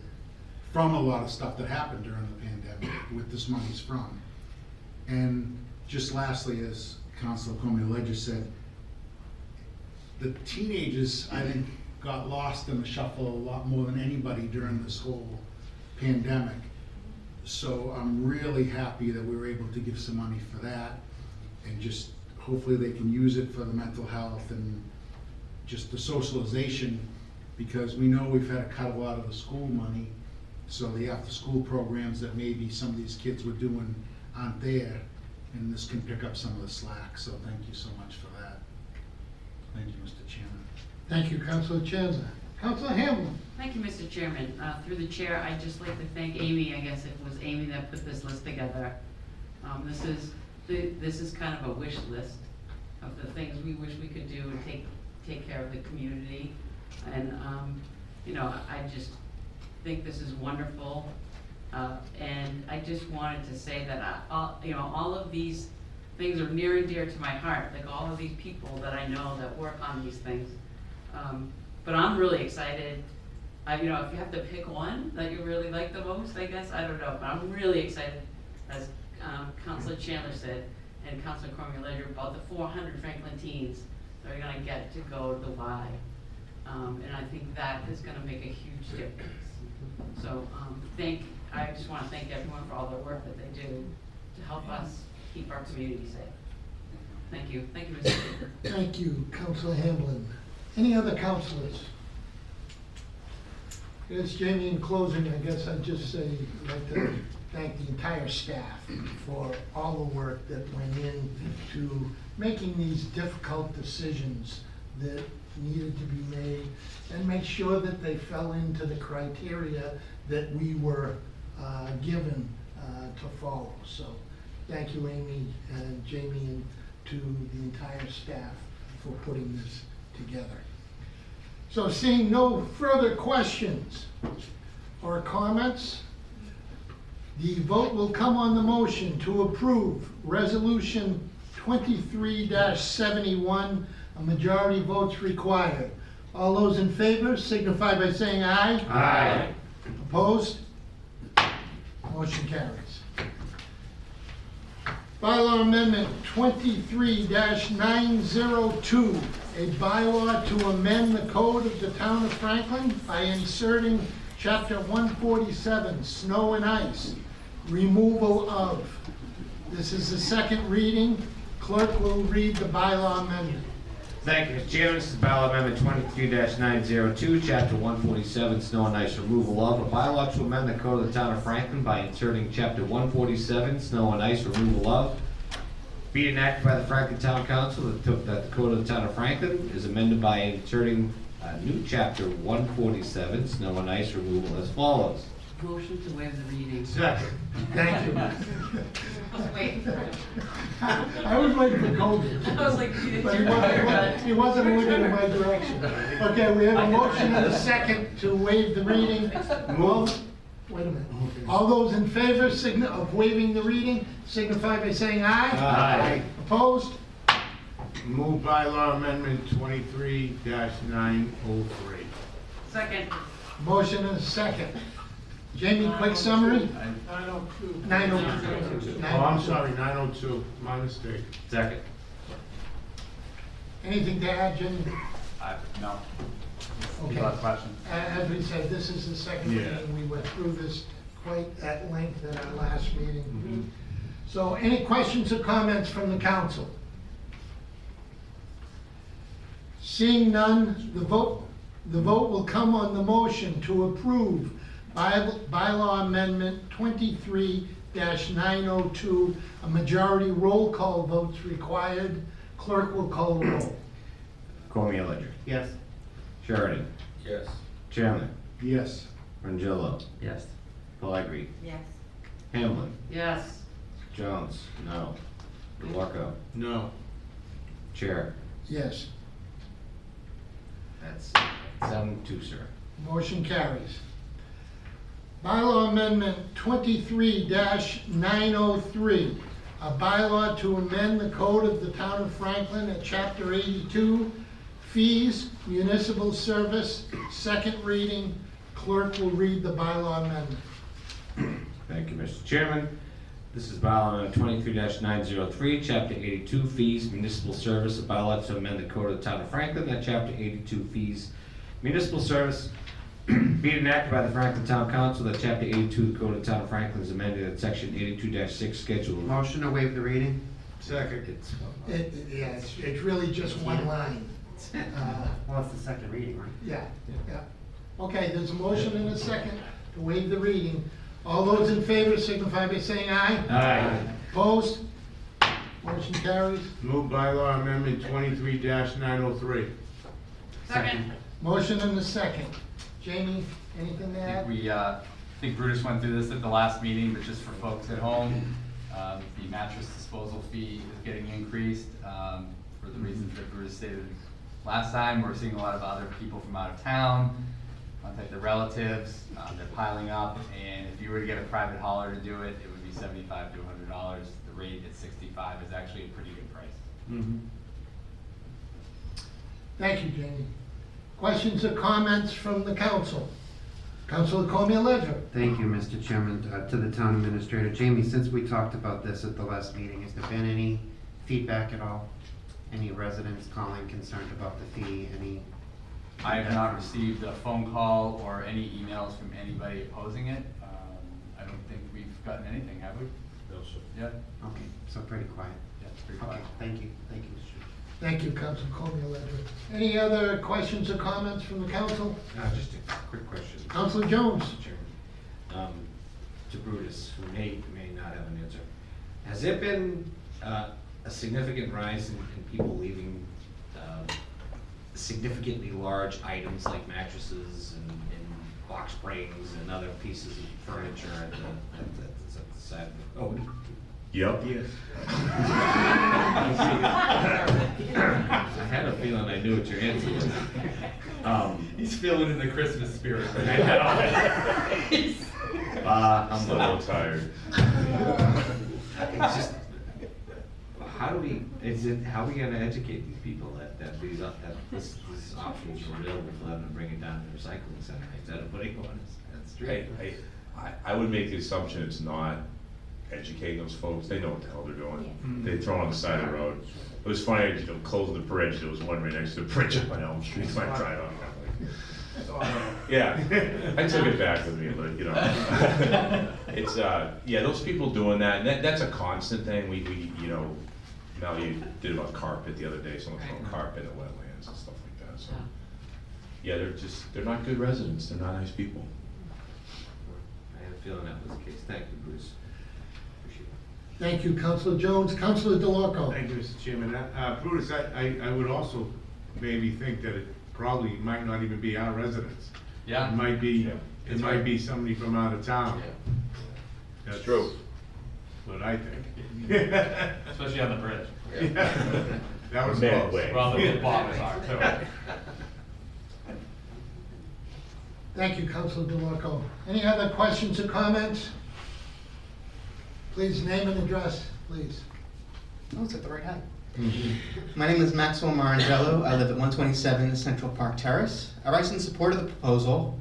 from a lot of stuff that happened during the pandemic, with this money's from. And just lastly, as Councilor Cormier Ledger said, the teenagers, I think, got lost in the shuffle a lot more than anybody during this whole pandemic. So I'm really happy that we were able to give some money for that, and just hopefully they can use it for the mental health and just the socialization, because we know we've had to cut a lot of the school money, so the after-school programs that maybe some of these kids were doing aren't there, and this can pick up some of the slack, so thank you so much for that. Thank you, Mr. Chairman. Thank you, Councilor Chandler. Councilor Hamblen? Thank you, Mr. Chairman. Uh, Through the chair, I'd just like to thank Amy, I guess it was Amy that put this list together. Um, This is, th- this is kind of a wish list of the things we wish we could do and take, take care of the community. And, um, you know, I just think this is wonderful. Uh, And I just wanted to say that, I- all- you know, all of these things are near and dear to my heart, like all of these people that I know that work on these things. Um, But I'm really excited. I, you know, if you have to pick one that you really like the most, I guess, I don't know, but I'm really excited, as um, Councilor Chandler said, and Councilor Cormier Ledger, about the four hundred Franklin teens that are gonna get to go to the Y. Um, and I think that is gonna make a huge difference. So, um, thank, I just wanna thank everyone for all the work that they do to help us keep our community safe. Thank you, thank you, Mr. Speaker. Thank you, Councilor Hamblen. Any other councilors? Yes, Jamie, in closing, I guess I'd just say, I'd like to thank the entire staff for all the work that went into making these difficult decisions that needed to be made, and make sure that they fell into the criteria that we were uh, given uh, to follow. So, thank you, Amy and Jamie, and to the entire staff for putting this together. So seeing no further questions or comments, the vote will come on the motion to approve Resolution 23-71, a majority votes required. All those in favor signify by saying aye. Aye. Opposed? Motion carries. Bylaw Amendment twenty-three nine zero two, a bylaw to amend the code of the town of Franklin by inserting chapter one forty-seven, snow and ice, removal of. This is the second reading. Clerk will read the bylaw amendment. Thank you, Mr. Chairman. This is ballot amendment twenty-three nine zero two, chapter one forty-seven, snow and ice removal of, a bylaw to amend the code of the town of Franklin by inserting chapter one forty-seven, snow and ice removal of. Be enacted by the Franklin Town Council that took, that the code of the town of Franklin is amended by inserting a new chapter one forty-seven, snow and ice removal as follows. Motion to waive the reading. Second. Thank you. I was waiting for it. I was waiting for Colby. I was like, you didn't But he do wasn't, it. he wasn't looking in my direction. Okay, we have a motion and a second to waive the reading. All- Wait a minute. All those in favor signi- of waiving the reading signify by saying aye. Aye. Opposed? Move bylaw amendment twenty-three nine oh three. Second. Motion and a second. Jamie, quick summary? Nine oh two. Oh, I'm sorry, nine oh two, my mistake. Second. Anything to add, Jimmy? I, no. Okay. Last question. A- As we said, this is the second Yeah. meeting, we went through this quite at length at our last meeting. Mm-hmm. So any questions or comments from the council? Seeing none, the vote, the vote will come on the motion to approve by- bylaw amendment twenty-three nine oh two. A majority roll call votes required. Clerk will call the roll. Cormier Ledger. Yes. Sheridan. Yes. Chairman. Yes. Rangillo. Yes. Pellegri. Yes. Hamblen. Yes. Jones. No. Dellorco. No. Chair. Yes. That's seven two, sir. Motion carries. Bylaw amendment 23-903, A bylaw to amend the code of the town of Franklin at chapter eighty-two, fees, municipal service, second reading. Clerk will read the bylaw amendment. Thank you, Mr. Chairman. This is bylaw zero oh three, chapter eighty-two, fees, municipal service, a bylaw to amend the code of the town of Franklin, that chapter eighty-two, fees, municipal service, be it enacted by the Franklin Town Council, that chapter eighty-two, the code of town of Franklin is amended at section eighty-two six, schedule. Motion to waive the reading? Second. It's, It, yeah, it's, it's really just one line. Uh, Well, it's the second reading, right? Yeah, yeah. Okay, there's a motion and a second to waive the reading. All those in favor signify by saying aye. Aye. Opposed? Motion carries. Move bylaw amendment twenty-three nine oh three. Second. Motion and a second. Jamie, anything to I think add? we, uh, I think Brutus went through this at the last meeting, but just for folks at home, um, the mattress disposal fee is getting increased, um, for the reasons that Brutus stated last time. We're seeing a lot of other people from out of town, contact their relatives, um, they're piling up, and if you were to get a private hauler to do it, it would be seventy-five to hundred dollars. The rate at sixty-five is actually a pretty good price. Thank you, Jamie. Questions or comments from the council? Councilor Cormier Ledger. Thank you, Mr. Chairman. Uh, To the town administrator, Jamie, since we talked about this at the last meeting, has there been any feedback at all? Any residents calling concerned about the fee, any? I have not received a phone call or any emails from anybody opposing it. Um, I don't think we've gotten anything, have we? No, sir. Yeah, Okay, so pretty quiet. yeah, it's pretty Okay, quiet. thank you, thank you, Mr. Chairman. Thank you, Councilor Cormier Ledger. Any other questions or comments from the council? Uh, just a quick question. Councilor Jones. Mr. Chairman. Um, to Brutus, who may, may not have an answer. Has there been, uh, a significant rise in, in people leaving, uh, significantly large items like mattresses and, and box springs and other pieces of furniture at the, at the, at the side of the, oh, Yep. Yes. I had a feeling I knew what your answer was. Um, He's feeling in the Christmas spirit I Uh, I'm a little tired. It's just, how do we, is it, how are we gonna educate these people that, that these, that this, this options are available for them to bring it down to the recycling center instead of putting it on the street? I, I, I- I would make the assumption it's not educating those folks, they know what the hell they're doing. They throw on the side of the road. It was funny, you know, close the bridge, there was one right next to the bridge up on Elm Street, so I tried on that. Yeah, I took it back with me, but, you know. It's, uh, yeah, those people doing that, and that, that's a constant thing, we, we, you know, Melly did about carpet the other day, someone throwing carpet in the wetlands and stuff like that, so. Yeah, they're just, they're not good residents, they're not nice people. I had a feeling that was the case. Thank you, Bruce. Appreciate it. Thank you, Councilor Jones. Councilor Dellorco. Thank you, Mr. Chairman. Uh, Brutus, I, I, I would also maybe think that it probably might not even be our residents. Yeah. It might be, Yeah. it That's might right. be somebody from out of town. That's true. What I think. Especially on the bridge. Yeah. That was Man, close. wait. Well, the bombers are too. Thank you, Councilor Dellorco. Any other questions or comments? Please name and address, please. Oh, it's at the right height. Mm-hmm. My name is Maxwell Marangello. I live at 127 Central Park Terrace. I rise in support of the proposal.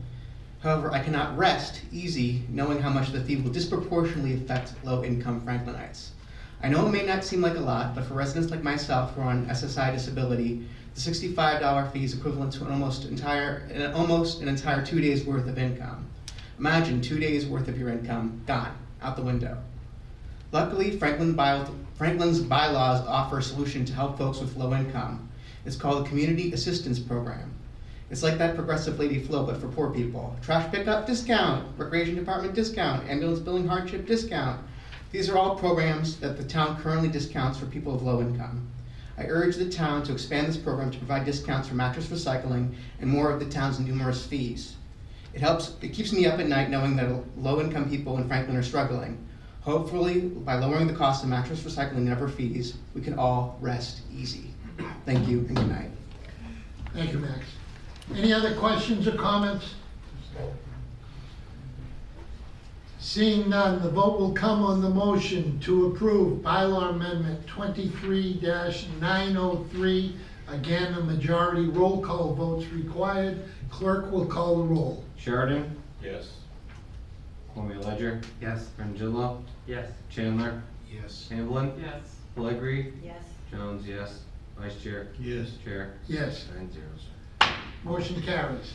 However, I cannot rest easy knowing how much the fee will disproportionately affect low-income Franklinites. I know it may not seem like a lot, but for residents like myself who are on SSI disability, the $65 fee is equivalent to an almost entire, an almost an entire two days' worth of income. Imagine two days' worth of your income gone out the window. Luckily, Franklin Franklin's bylaws offer a solution to help folks with low income. It's called the Community Assistance Program. It's like that progressive lady Flo, but for poor people. Trash pickup discount, recreation department discount, ambulance billing hardship discount. These are all programs that the town currently discounts for people of low income. I urge the town to expand this program to provide discounts for mattress recycling and more of the town's numerous fees. It helps, it keeps me up at night knowing that low income people in Franklin are struggling. Hopefully, by lowering the cost of mattress recycling and other fees, we can all rest easy. Thank you and good night. Thank you, Max. Any other questions or comments? Seeing none, the vote will come on the motion to approve bylaw amendment twenty-three nine oh three. Again, a majority roll call votes required. Clerk will call the roll. Sheridan, Yes. Cormier Ledger, Yes. Frongillo, Yes. Chandler, Yes. Hamblen, Yes. Pellegri, Yes. Jones, yes. Vice Chair, Yes. Chair, Yes, nine zeros. motion carries.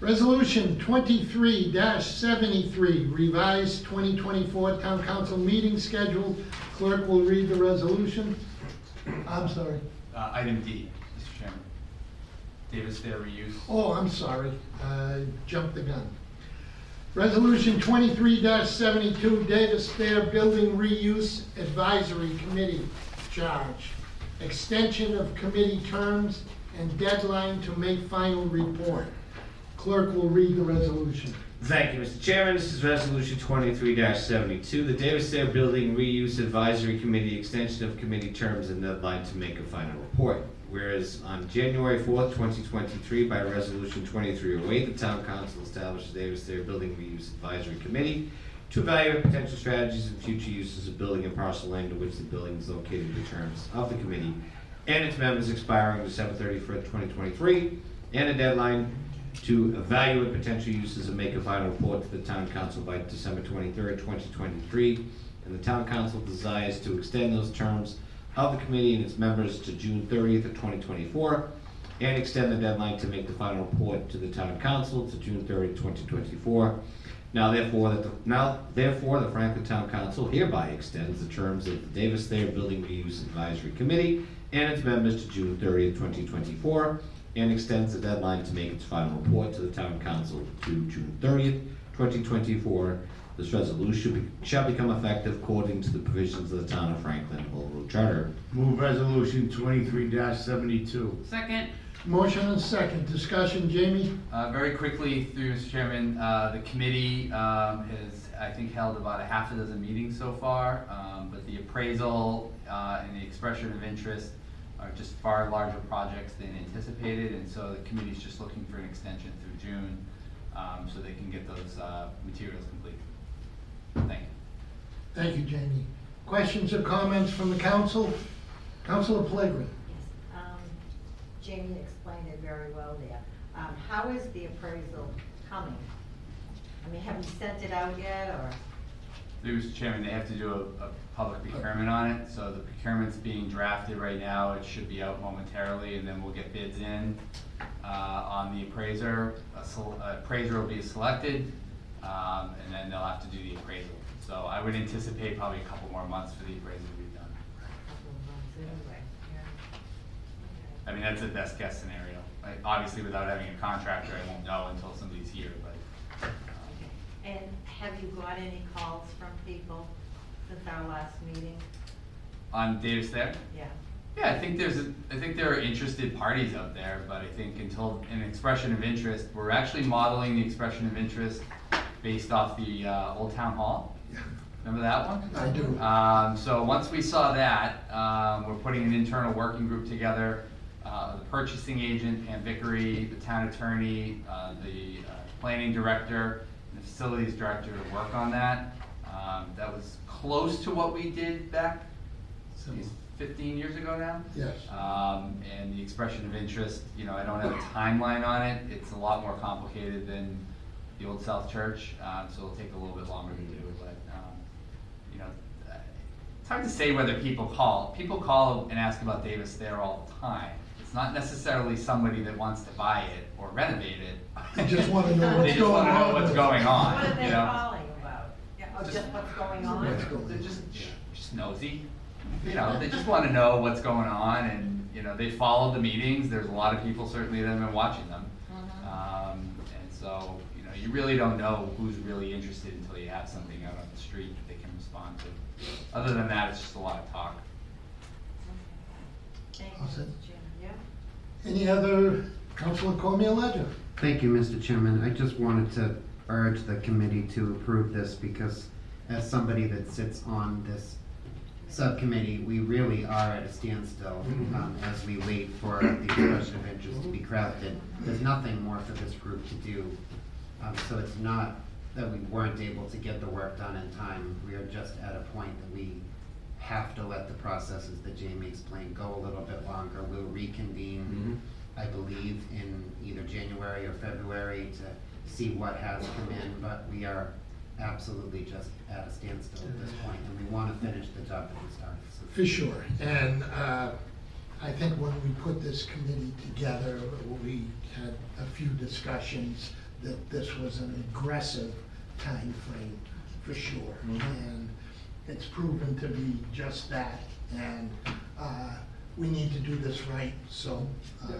Resolution twenty-three seventy-three, revised twenty twenty-four town council meeting schedule. Clerk will read the resolution. I'm sorry. Uh, item D, Mr. Chairman. Davis Thayer reuse. Oh, I'm sorry, I jumped the gun. Resolution twenty-three seventy-two, Davis Thayer Building Reuse Advisory Committee charge. Extension of committee terms and deadline to make final report. Clerk will read the resolution. Thank you, Mr. Chairman. This is Resolution twenty-three seventy-two, the Davis Thayer Building Reuse Advisory Committee extension of committee terms and deadline to make a final report. Whereas on January fourth, twenty twenty-three, by Resolution twenty-three oh eight, the Town Council established the Davis Thayer Building Reuse Advisory Committee to evaluate potential strategies and future uses of building and parcel land to which the building is located in the terms of the committee and its members expiring December thirty-first, twenty twenty-three, and a deadline to evaluate potential uses and make a final report to the town council by December twenty-third, twenty twenty-three. And the town council desires to extend those terms of the committee and its members to June thirtieth of twenty twenty-four, and extend the deadline to make the final report to the town council to June 30, 2024. Now therefore, that the, now therefore, the Franklin Town Council hereby extends the terms of the Davis Thayer Building Reuse Advisory Committee and its members to June thirtieth, twenty twenty-four, and extends the deadline to make its final report to the town council to June thirtieth, twenty twenty-four. This resolution be- shall become effective according to the provisions of the town of Franklin Home Rule Charter. Move resolution twenty-three seventy-two. Second. Motion and second, discussion, Jamie? Uh, very quickly, through Mr. Chairman, uh, the committee, um, has, I think, held about a half a dozen meetings so far, um, but the appraisal, uh, and the expression of interest are just far larger projects than anticipated, and so the committee's just looking for an extension through June, um, so they can get those, uh, materials completed. Thank you. Thank you, Jamie. Questions or comments from the council? Councilor Pellegri? Um, Jamie explained it very well there. Um, how is the appraisal coming? I mean, have you sent it out yet, or? Through Mr. Chairman, they have to do a, a public procurement on it, so the procurement's being drafted right now, it should be out momentarily, and then we'll get bids in, uh, on the appraiser. A sel- a appraiser will be selected, um, and then they'll have to do the appraisal. So I would anticipate probably a couple more months for the appraisal to be done. Anyway, I mean, that's the best guess scenario. Like, obviously, without having a contractor, I won't know until somebody's here, but, um, And have you got any calls from people since our last meeting? on Davis Thayer, Yeah. Yeah, I think there's, a- I think there are interested parties out there, but I think until an expression of interest, we're actually modeling the expression of interest based off the uh, Old Town Hall. Remember that one? I do. Um, so once we saw that, um, we're putting an internal working group together. Uh, the purchasing agent, Pam Vickery, the town attorney, uh, the uh, planning director, and the facilities director to work on that. Um, that was close to what we did back geez, fifteen years ago now. Yes. Um, and the expression of interest, you know, I don't have a timeline on it. It's a lot more complicated than the Old South Church, uh, so it'll take a little bit longer to do, but, um, you know, uh, it's hard to say whether people call. People call and ask about Davis Thayer all the time. It's not necessarily somebody that wants to buy it or renovate it. They just wanna know what's They just going wanna know on what's going on, What are they you know? calling about? Oh, just what's going on? What's going They're just, just nosy. You know, they just want to know what's going on, and you know, they followed the meetings. There's a lot of people certainly that have been watching them, um, and so you really don't know who's really interested until you have something out on the street that they can respond to. Other than that, it's just a lot of talk. Thank All you, set. Mr. Chairman. Yeah? Any other, Councilor Cormier Ledger? Thank you, Mr. Chairman. I just wanted to urge the committee to approve this because as somebody that sits on this subcommittee, we really are at a standstill um, as we wait for the expression of interest to be crafted. There's nothing more for this group to do. Um, So it's not that we weren't able to get the work done in time. We are just at a point that we have to let the processes that Jamie explained go a little bit longer. We'll reconvene, I believe, in either January or February to see what has come in, but we are absolutely just at a standstill at this point, and we want to finish the job that we started. so. For sure, and uh, I think when we put this committee together, we had a few discussions that this was an aggressive time frame, for sure. And it's proven to be just that, and uh, we need to do this right, so uh,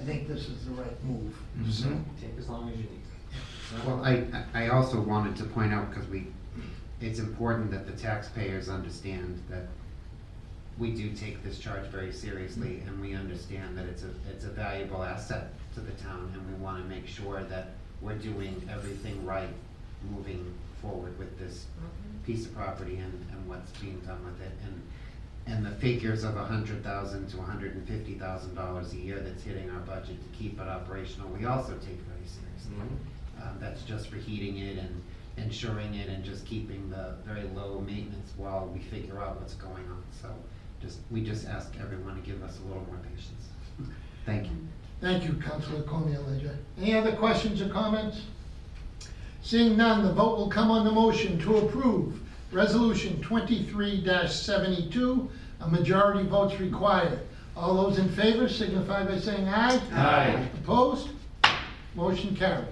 I think this is the right move, so. Take as long as you need. Well, I, I also wanted to point out, because we, it's important that the taxpayers understand that we do take this charge very seriously, and we understand that it's a, it's a valuable asset to the town, and we wanna make sure that we're doing everything right moving forward with this piece of property and, and what's being done with it, and, and the figures of a hundred thousand to a hundred and fifty thousand dollars a year that's hitting our budget to keep it operational, we also take very seriously. Um, that's just for heating it and ensuring it and just keeping the very low maintenance while we figure out what's going on. So just, we just ask everyone to give us a little more patience. Thank you. Thank you, Councilor Cormier Ledger. Any other questions or comments? Seeing none, the vote will come on the motion to approve Resolution twenty-three seventy-two. A majority votes required. All those in favor signify by saying aye. Aye. Opposed? Motion carries.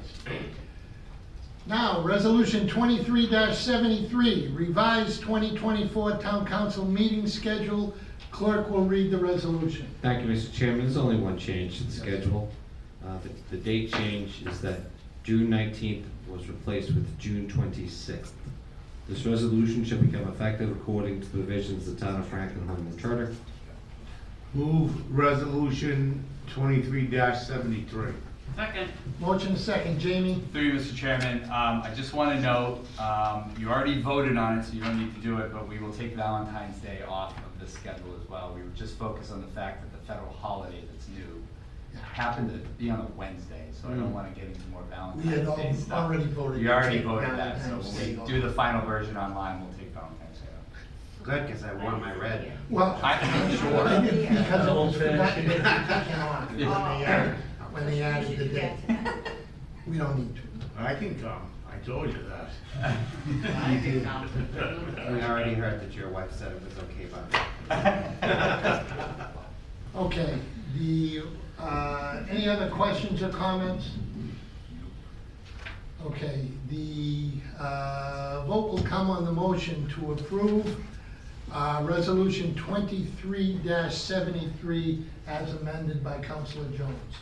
Now, Resolution twenty-three seventy-three, revised twenty twenty-four Town Council meeting schedule. Clerk will read the resolution. Thank you, Mr. Chairman. There's only one change to the schedule. Uh, The the date change is that June 19th was replaced with June 26th. This resolution shall become effective according to the provisions of the Town of Franklin Home Rule Charter. Move resolution twenty-three seventy-three. Second. Motion second, Jamie. Through you, Mr. Chairman, um, I just want to note, um, you already voted on it, so you don't need to do it, but we will take Valentine's Day off of the schedule as well. We would just focus on the fact that the federal holiday that's new happened to be on a Wednesday, so I don't Mm. want to get into more We had Valentine's al- Day stuff. already voted You to already take voted that, so Valentine's when we off. do the final version online, we'll take Valentine's Day off. Good, because I wore my red. Well, I- I'm sure. I did because it was forgotten to be taken off when they added, when they added the day. We don't need to. I can come, I told you that. We already heard that your wife said it was okay, but. Okay, the, uh, any other questions or comments? Okay, the, uh, vote will come on the motion to approve, uh, resolution twenty-three seventy-three as amended by Councilor Jones.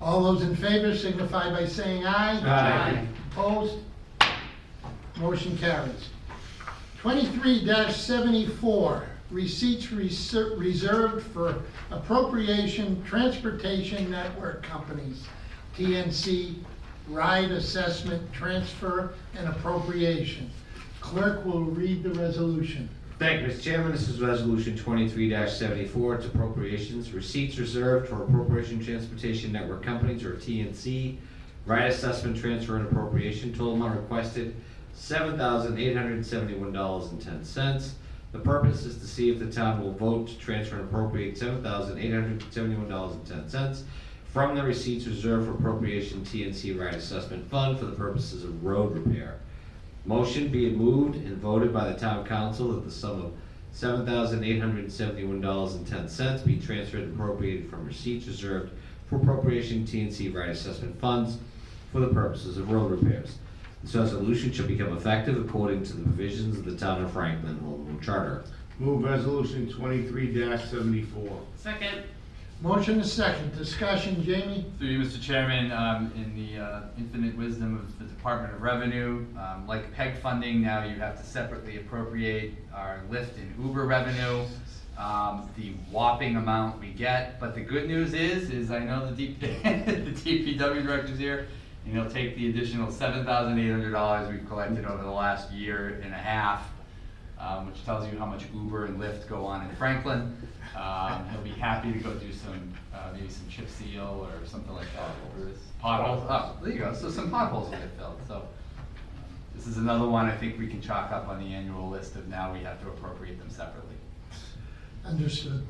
All those in favor signify by saying aye. Aye. Opposed? Motion carries. Twenty-three seventy-four, receipts reser- reserved for appropriation, transportation network companies, TNC, ride assessment, transfer, and appropriation. Clerk will read the resolution. Thank you, Mr. Chairman. This is Resolution twenty-three seventy-four. It's appropriations. Receipts reserved for appropriation transportation network companies, or TNC. Right assessment, transfer, and appropriation. Total amount requested, seven thousand eight hundred and seventy-one dollars and ten cents. The purpose is to see if the town will vote to transfer and appropriate seven thousand eight hundred and seventy-one dollars and ten cents from the receipts reserved for appropriation TNC right assessment fund for the purposes of road repair. Motion being moved and voted by the town council that the sum of seven thousand eight hundred and seventy-one dollars and ten cents be transferred and appropriated from receipts reserved for appropriation TNC right assessment funds for the purposes of road repairs. This resolution shall become effective according to the provisions of the town of Franklin Home Charter. Move resolution twenty-three seventy-four. Second. Motion is second. Discussion, Jamie? Through you, Mr. Chairman, um, in the uh, infinite wisdom of the Department of Revenue, um, like PEG funding, now you have to separately appropriate our Lyft and Uber revenue, um, the whopping amount we get. But the good news is, is I know the DP, the DPW director's here, and he'll take the additional seven thousand eight hundred dollars we've collected over the last year and a half, um, which tells you how much Uber and Lyft go on in Franklin. Um, he'll be happy to go do some, uh, maybe some chip seal or something like that. Potholes, oh, there you go, so some potholes will get filled, so. um, This is another one I think we can chalk up on the annual list of now we have to appropriate them separately. Understood.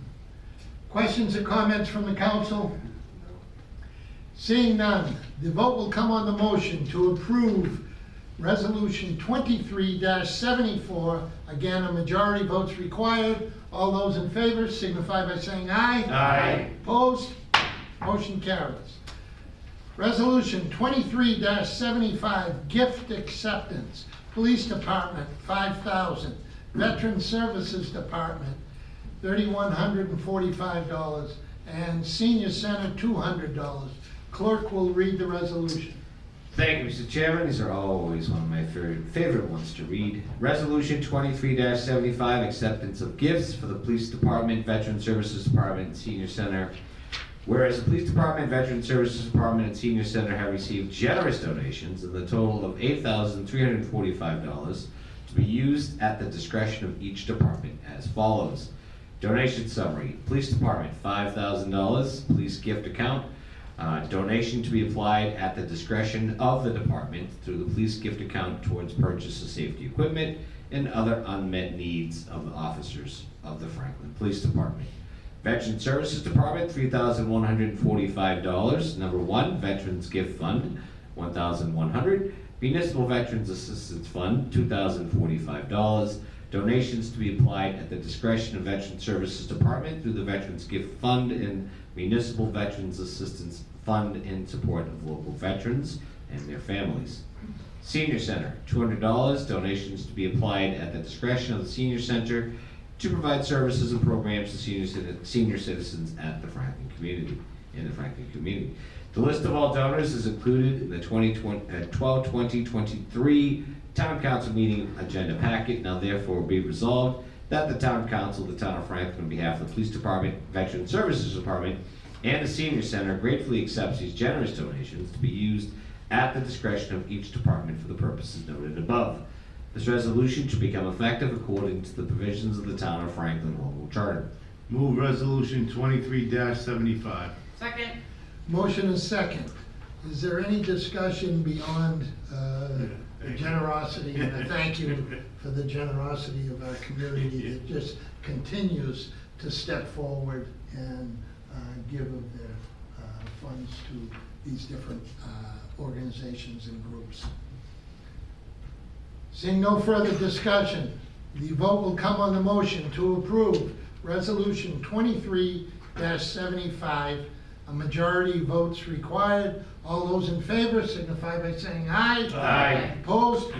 Questions or comments from the council? Seeing none, the vote will come on the motion to approve Resolution 23-74, Again, a majority votes required. All those in favor signify by saying aye. Aye. Opposed? Motion carries. Resolution 23-75, gift acceptance. Police Department, five thousand. Veteran Services Department, thirty-one hundred and forty-five dollars. And Senior Center, two hundred dollars. Clerk will read the resolution. Thank you, Mr. Chairman. These are always one of my favorite, ones to read. Resolution twenty-three seventy-five, acceptance of gifts for the Police Department, Veteran Services Department, and Senior Center. Whereas the Police Department, Veteran Services Department, and Senior Center have received generous donations in the total of eight thousand three hundred and forty-five dollars to be used at the discretion of each department as follows. Donation summary, Police Department, five thousand dollars, Police Gift Account, uh, donation to be applied at the discretion of the department through the police gift account towards purchase of safety equipment and other unmet needs of the officers of the Franklin Police Department. Veteran Services Department, three thousand one hundred and forty-five dollars. Number one, Veterans Gift Fund, one thousand one hundred. Municipal Veterans Assistance Fund, two thousand forty-five dollars. Donations to be applied at the discretion of Veteran Services Department through the Veterans Gift Fund and Municipal Veterans Assistance Fund in support of local veterans and their families. Senior Center, two hundred dollars, donations to be applied at the discretion of the Senior Center to provide services and programs to senior, senior citizens at the Franklin community, in the Franklin community. The list of all donors is included in the 2020, uh, 12 2023 Town Council meeting agenda packet. Now therefore be resolved that the Town Council, the Town of Franklin, on behalf of the Police Department, Veteran Services Department, and the Senior Center gratefully accepts these generous donations to be used at the discretion of each department for the purposes noted above. This resolution should become effective according to the provisions of the Town of Franklin Local Charter. Move resolution twenty-three seventy-five. Second. Motion is second. Is there any discussion beyond uh, the generosity? And I thank you for the generosity of our community that just continues to step forward and give of their uh, funds to these different uh, organizations and groups. Seeing no further discussion, the vote will come on the motion to approve Resolution 23-75. A majority votes required. All those in favor signify by saying aye. Aye. Opposed?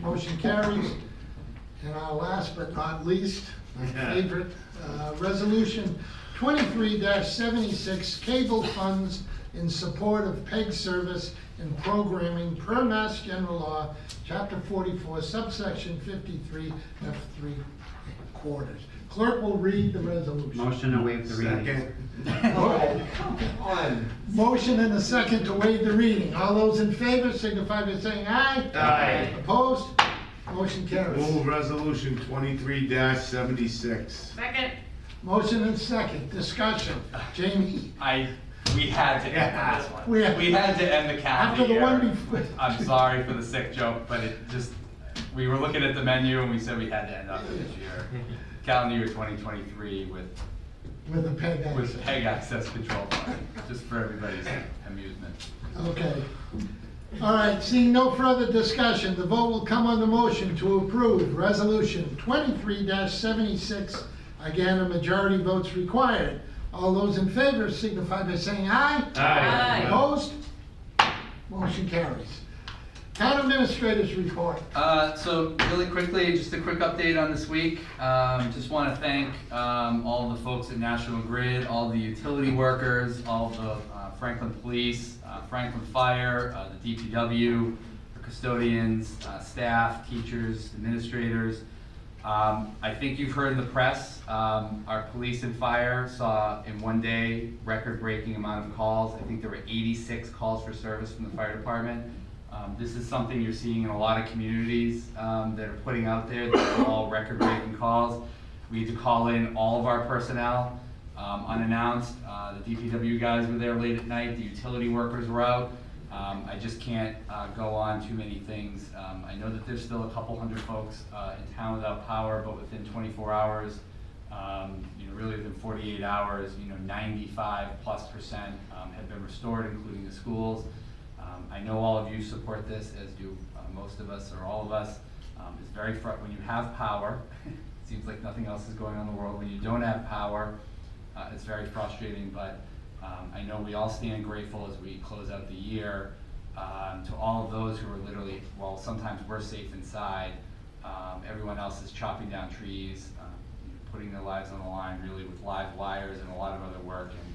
Motion carries. And our last but not least, my favorite, uh, Resolution twenty-three seventy-six, cable funds in support of PEG service and programming per Mass General Law, Chapter forty-four, subsection fifty-three, F three quarters. Clerk will read the resolution. Motion to waive the reading. Second. Motion and a second to waive the reading. All those in favor signify by saying aye. Aye. Opposed? Motion carries. Move resolution twenty-three seventy-six. Second. Motion and second, discussion. Jamie? I, we had to end this one. We had- We had to end the calendar After the year. one before. I'm sorry for the sick joke, but it just, we were looking at the menu and we said we had to end up this year. Calendar year twenty twenty-three with, With the peg with access. PEG access control fund, just for everybody's amusement. Okay. All right, seeing no further discussion, the vote will come on the motion to approve Resolution twenty-three seventy-six. Again, a majority votes required. All those in favor signify by saying aye. Aye. Opposed? Motion carries. Town administrators report. Uh, so really quickly, just a quick update on this week. Um, just want to thank um, all the folks at National Grid, all the utility workers, all the uh, Franklin Police, uh, Franklin Fire, uh, the DPW, the custodians, uh, staff, teachers, administrators. Um, I think you've heard in the press, um, our police and fire saw in one day record-breaking amount of calls. I think there were 86 calls for service from the fire department. Um, this is something you're seeing in a lot of communities um, that are putting out there. These are all record-breaking calls. We had to call in all of our personnel um, unannounced. Uh, the DPW guys were there late at night. The utility workers were out. Um, I just can't uh, go on too many things. Um, I know that there's still a couple hundred folks uh, in town without power, but within 24 hours, um, you know, really within 48 hours, you know, 95 plus percent um, have been restored, including the schools. Um, I know all of you support this, as do uh, most of us or all of us. Um, it's very fr- when you have power, it seems like nothing else is going on in the world. When you don't have power, uh, it's very frustrating, but um, I know we all stand grateful as we close out the year um, to all of those who are literally, well, sometimes we're safe inside. Um, everyone else is chopping down trees, uh, you know, putting their lives on the line, really with live wires and a lot of other work. And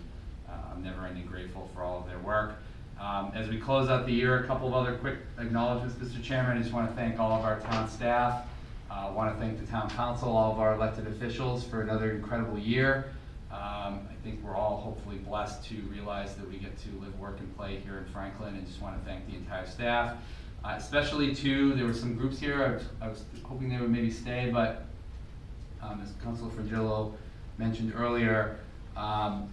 uh, I'm never ending grateful for all of their work. Um, as we close out the year, a couple of other quick acknowledgements, Mr. Chairman. I just want to thank all of our town staff. I uh, want to thank the town council, all of our elected officials for another incredible year. Um, I think we're all hopefully blessed to realize that we get to live, work, and play here in Franklin, and just want to thank the entire staff. Uh, especially too, there were some groups here, I was, I was hoping they would maybe stay, but um, as Councilor Frongillo mentioned earlier, um,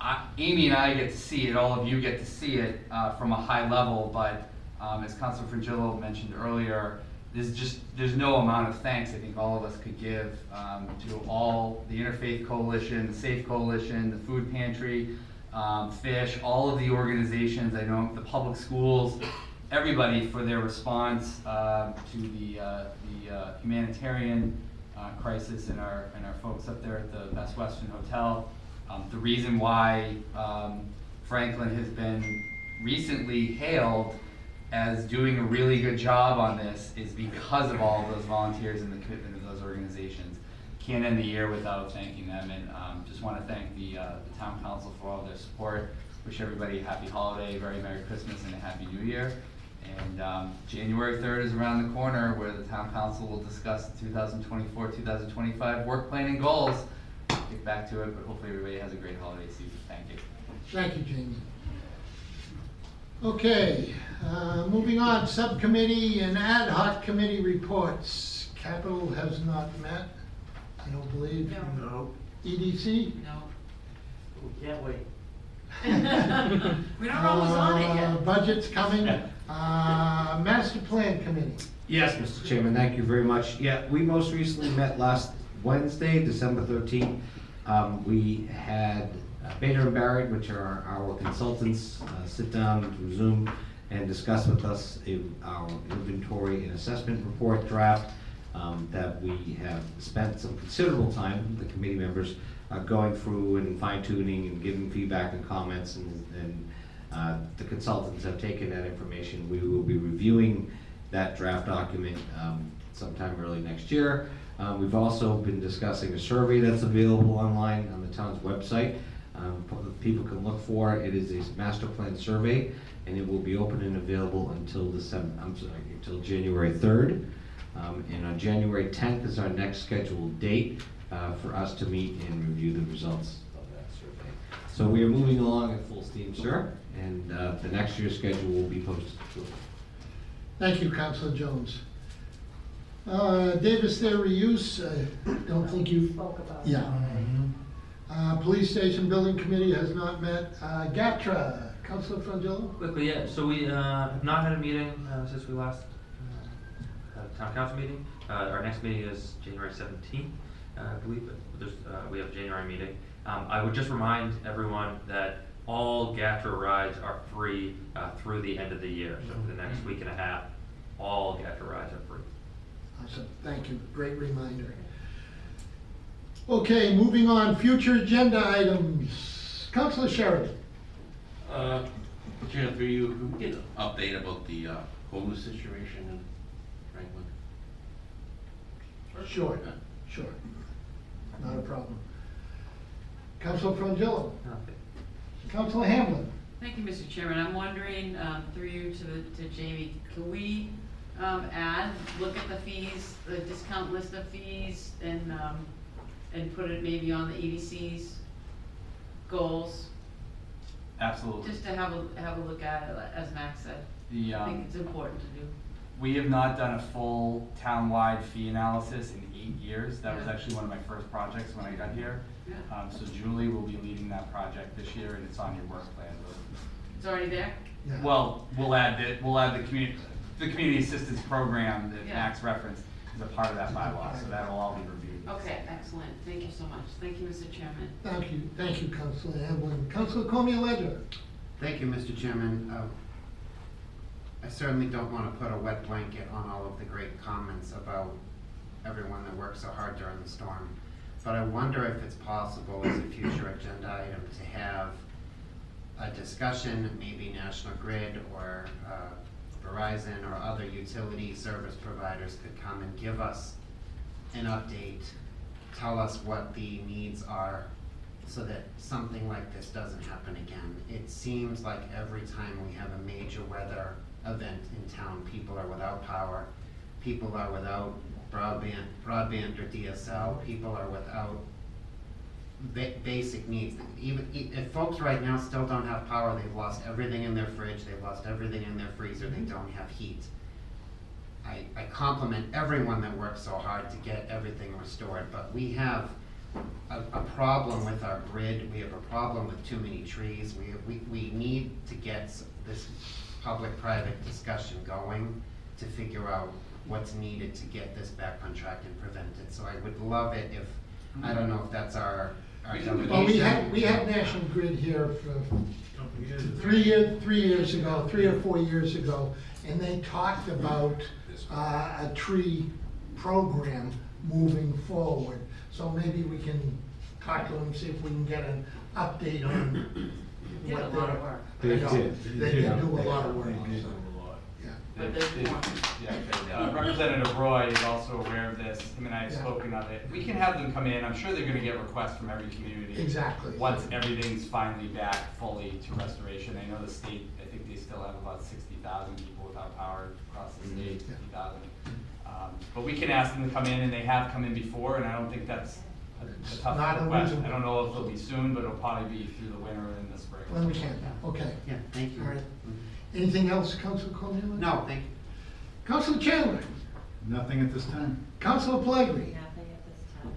I, Amy and I get to see it, all of you get to see it uh, from a high level, but um, as Councilor Frongillo mentioned earlier, there's just, there's no amount of thanks I think all of us could give um, to all, the Interfaith Coalition, the Safe Coalition, the Food Pantry, um, Fish, all of the organizations, I know the public schools, everybody for their response uh, to the, uh, the uh, humanitarian uh, crisis and our, and our folks up there at the Best Western Hotel. Um, the reason why um, Franklin has been recently hailed as doing a really good job on this is because of all of those volunteers and the commitment of those organizations. Can't end the year without thanking them, and um, just want to thank the, uh, the town council for all their support. Wish everybody a happy holiday, very Merry Christmas, and a Happy New Year. And um, January 3rd is around the corner where the town council will discuss the 2024-2025 work plan and goals. Get back to it, but hopefully everybody has a great holiday season. Thank you. Thank you, Jamie. Okay, uh, moving on, subcommittee and ad hoc committee reports. Capital has not met, I don't believe. No. EDC? No. We can't wait. We're not almost on it Uh, yet. Budget's coming. Uh, Master Plan Committee. Yes, Mr. Chairman, thank you very much. Yeah, we most recently met last Wednesday, December thirteenth. Um, we had uh, Bader and Barrett, which are our consultants, uh, sit down through Zoom and discuss with us a- our inventory and assessment report draft um, that we have spent some considerable time, the committee members, uh, going through and fine tuning and giving feedback and comments and, and uh, the consultants have taken that information. We will be reviewing that draft document um, sometime early next year. Um, We've also been discussing a survey that's available online on the town's website. Um, People can look for it. It is a master plan survey, and it will be open and available until December, I'm sorry, until January 3rd. Um, And on January 10th is our next scheduled date uh, for us to meet and review the results of that survey. So we are moving along at full steam, sir, and uh, the next year's schedule will be posted. Thank you, Councilor Jones. Uh, Davis Thayer reuse, I don't think you. Spoke about. Yeah. Uh, Police Station Building Committee has not met. Uh, GATRA, Councilor Frongillo? Quickly, yeah, so we, uh, have not had a meeting, uh, since we last, uh, had a town council meeting. Uh, our next meeting is January seventeenth, uh, I believe, but there's, uh, we have a January meeting. Um, I would just remind everyone that all GATRA rides are free, uh, through the end of the year. So for the next week and a half, all GATRA rides are free. Awesome, thank you, great reminder. Okay, moving on, future agenda items. Councilor Sheridan? Uh, Chair, through you, can we get an update about the uh, homeless situation in Franklin? Sure, sure. Not a problem. Councilor Frongillo? Councilor Hamblen? Thank you, Mr. Chairman. I'm wondering, um, through you to, to Jamie, can we, um, add, look at the fees, the discount list of fees and, um, and put it maybe on the EDC's goals? Absolutely. Just to have a, have a look at it, as Max said. The, I think um, it's important to do. We have not done a full town-wide fee analysis in eight years. That was Yeah. actually one of my first projects when I got here. Yeah. Um, so Julie will be leading that project this year, and it's on your work plan. It's already there? Yeah. Well, we'll add the, we'll add the community, the community assistance program that Yeah. Max referenced is a part of that bylaw, so that'll all be reviewed. Okay, excellent. Thank you so much. Thank you, Mr. Chairman. Thank you, thank you, Councilor Hamblen. Councilor Comia Ledger? Thank you, Mr. Chairman. Uh, I certainly don't want to put a wet blanket on all of the great comments about everyone that worked so hard during the storm. But I wonder if it's possible as a future agenda item to have a discussion, maybe National Grid or uh, Verizon or other utility service providers could come and give us an update, tell us what the needs are so that something like this doesn't happen again. It seems like every time we have a major weather event in town, people are without power, people are without broadband, broadband or DSL, people are without ba- basic needs. Even, if folks right now still don't have power, they've lost everything in their fridge, they've lost everything in their freezer, they don't have heat. I, I compliment everyone that works so hard to get everything restored, but we have a, a problem with our grid, we have a problem with too many trees, we, we, we need to get s- this public-private discussion going to figure out what's needed to get this back on track and prevent it, so I would love it if, I don't know if that's our, our delegation. Well, we had, we had National Grid here for three year, three years ago, three or four years ago, and they talked about, uh, a tree program moving forward. So maybe we can talk to them, see if we can get an update on Did a what lot they're. of work. I They know, did. They did do a lot of work, They so, yeah. But there's more. Yeah, uh, Representative Roy is also aware of this, him and I have Yeah. spoken of it. We can have them come in, I'm sure they're gonna get requests from every community. Exactly. Once everything's finally back fully to restoration, I know the state, I think they still have about sixty thousand people without power across the state, Yeah. fifty thousand. Um, But we can ask them to come in, and they have come in before, and I don't think that's a a tough Not request. unreasonable. I don't know if it'll be soon, but it'll probably be through the winter and the spring. When we can, okay. Yeah, thank you. All right. Anything else, Council Conlon? No, thank you. Council Chandler? Nothing at this time. Council Pellegri? Nothing at this time.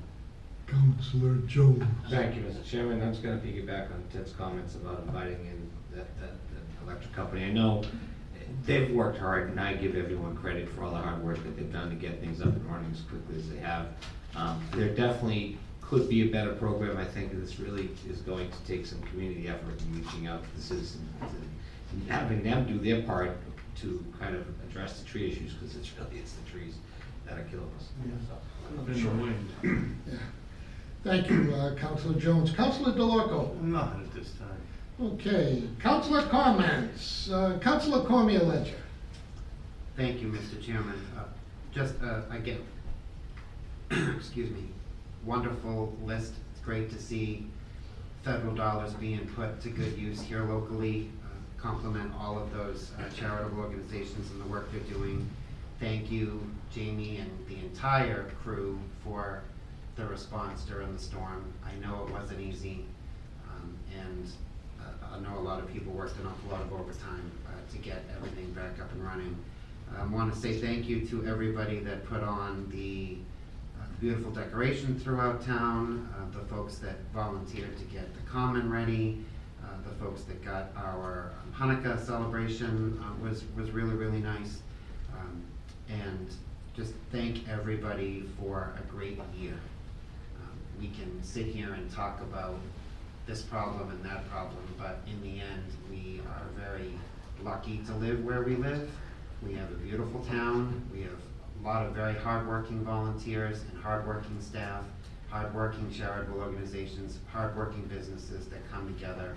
Councilor Jones? Thank you, Mr. Chairman. I'm just gonna piggyback on Ted's comments about inviting in that, that, that electric company. I know they've worked hard, and I give everyone credit for all the hard work that they've done to get things up and running as quickly as they have. Um, there definitely could be a better program. I think this really is going to take some community effort in reaching out to the citizens and having them do their part to kind of address the tree issues, because it's really, it's the trees that are killing us. So, In the wind. Yeah. Thank you, uh, Councilor Jones. Councilor Dellorco? Nothing at this time. Okay, Councilor comments. Uh, Councilor Cormier-Leger? Thank you, Mr. Chairman. Uh, Just, uh, again, excuse me, wonderful list. It's great to see federal dollars being put to good use here locally. Uh, Compliment all of those uh, charitable organizations and the work they're doing. Thank you, Jamie and the entire crew for the response during the storm. I know it wasn't easy, um, and I know a lot of people worked an awful lot of overtime uh, to get everything back up and running. I want to say thank you to everybody that put on the uh, beautiful decoration throughout town, uh, the folks that volunteered to get the common ready, the folks that got our Hanukkah celebration uh, was, was really, really nice. Um, And just thank everybody for a great year. Um, We can sit here and talk about this problem and that problem, but in the end, we are very lucky to live where we live. We have a beautiful town, we have a lot of very hardworking volunteers and hardworking staff, hardworking charitable organizations, hardworking businesses that come together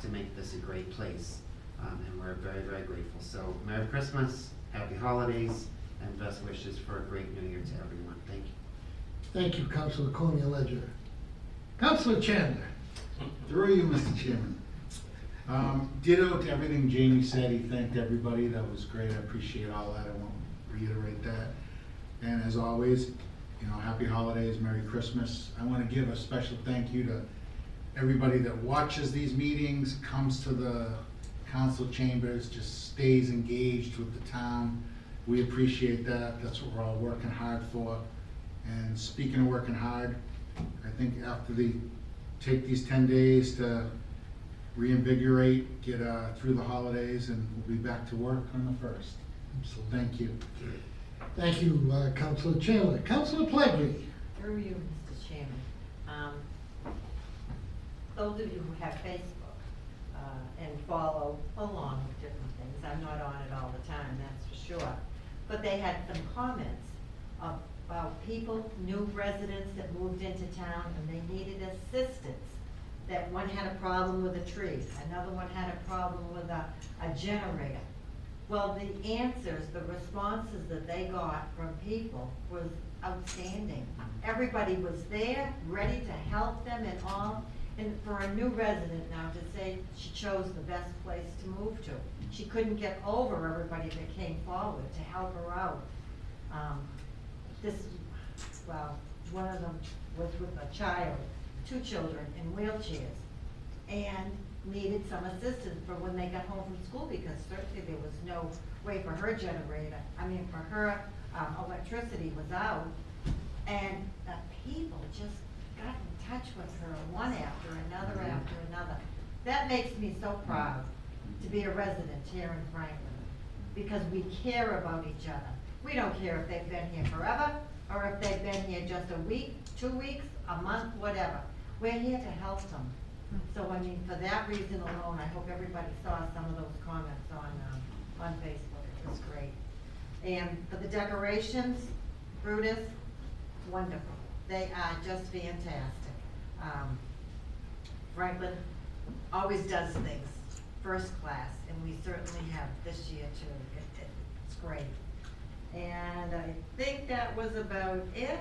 to make this a great place. Um, and we're very, very grateful. So Merry Christmas, Happy Holidays, and best wishes for a great New Year to everyone. Thank you. Thank you, Councilor Cormier-Leger. Councilor Chandler. Through you, Mr. Chairman. Um, ditto to everything Jamie said, he thanked everybody, that was great, I appreciate all that, I won't reiterate that. And as always, you know, happy holidays, Merry Christmas. I wanna give a special thank you to everybody that watches these meetings, comes to the council chambers, just stays engaged with the town. We appreciate that, that's what we're all working hard for. And speaking of working hard, I think after the, take these ten days to reinvigorate, get, uh, through the holidays, and we'll be back to work on the first. So thank you. Thank you, uh, Councilor Chandler. Councilor Pellegri. Through you, Mr. Chairman. Um, Those of you who have Facebook uh, and follow along with different things, I'm not on it all the time, that's for sure. But they had some comments about people, new residents that moved into town and they needed assistance. That one had a problem with a tree, another one had a problem with a, a generator. Well, the answers, the responses that they got from people was outstanding. Everybody was there, ready to help them and all. And for a new resident now to say she chose the best place to move to. She couldn't get over everybody that came forward to help her out. Um, This, well, one of them was with a child, two children in wheelchairs and needed some assistance for when they got home from school because certainly there was no way for her generator, I mean, for her, um, electricity was out. And the people just got in touch with her, one after another after another. That makes me so proud to be a resident here in Franklin, because we care about each other. We don't care if they've been here forever, or if they've been here just a week, two weeks, a month, whatever. We're here to help them. So, I mean, for that reason alone, I hope everybody saw some of those comments on, um, on Facebook, it was great. And for the decorations, Brutus, wonderful, they are just fantastic. Um, Franklin always does things first class, and we certainly have this year too, it, it- it's great. And I think that was about it.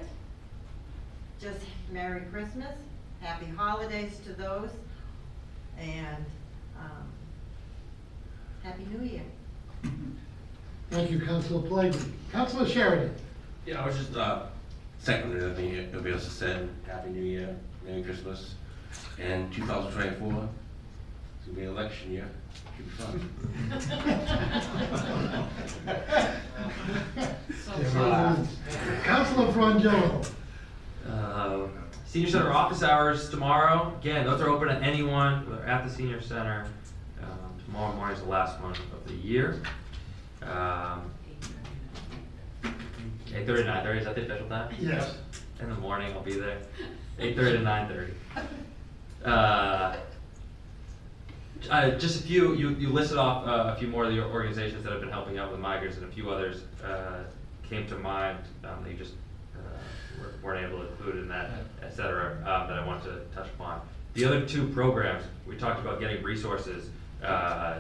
Just Merry Christmas, Happy Holidays to those, and, um, Happy New Year. Thank you, Councilor Pellegri. Councilor Sheridan. Yeah, I was just, uh, seconding everything everybody else has said, Happy New Year, Merry Christmas, and two thousand twenty-four, it's gonna be election year, should be fun. Councilor Frongillo. Uh, Senior Center office hours tomorrow. Again, those are open to anyone They're at the senior center. Um, tomorrow morning is the last one of the year. Um, eight thirty to nine thirty. Is that the official time? Yes. In the morning, I'll be there. Eight thirty to nine thirty. Uh, uh, just a few, you, you listed off uh, a few more of the organizations that have been helping out with migrants and a few others uh, came to mind um, that you just uh, weren't- weren't able to include in that, et cetera, um, that I wanted to touch upon. The other two programs, we talked about getting resources uh,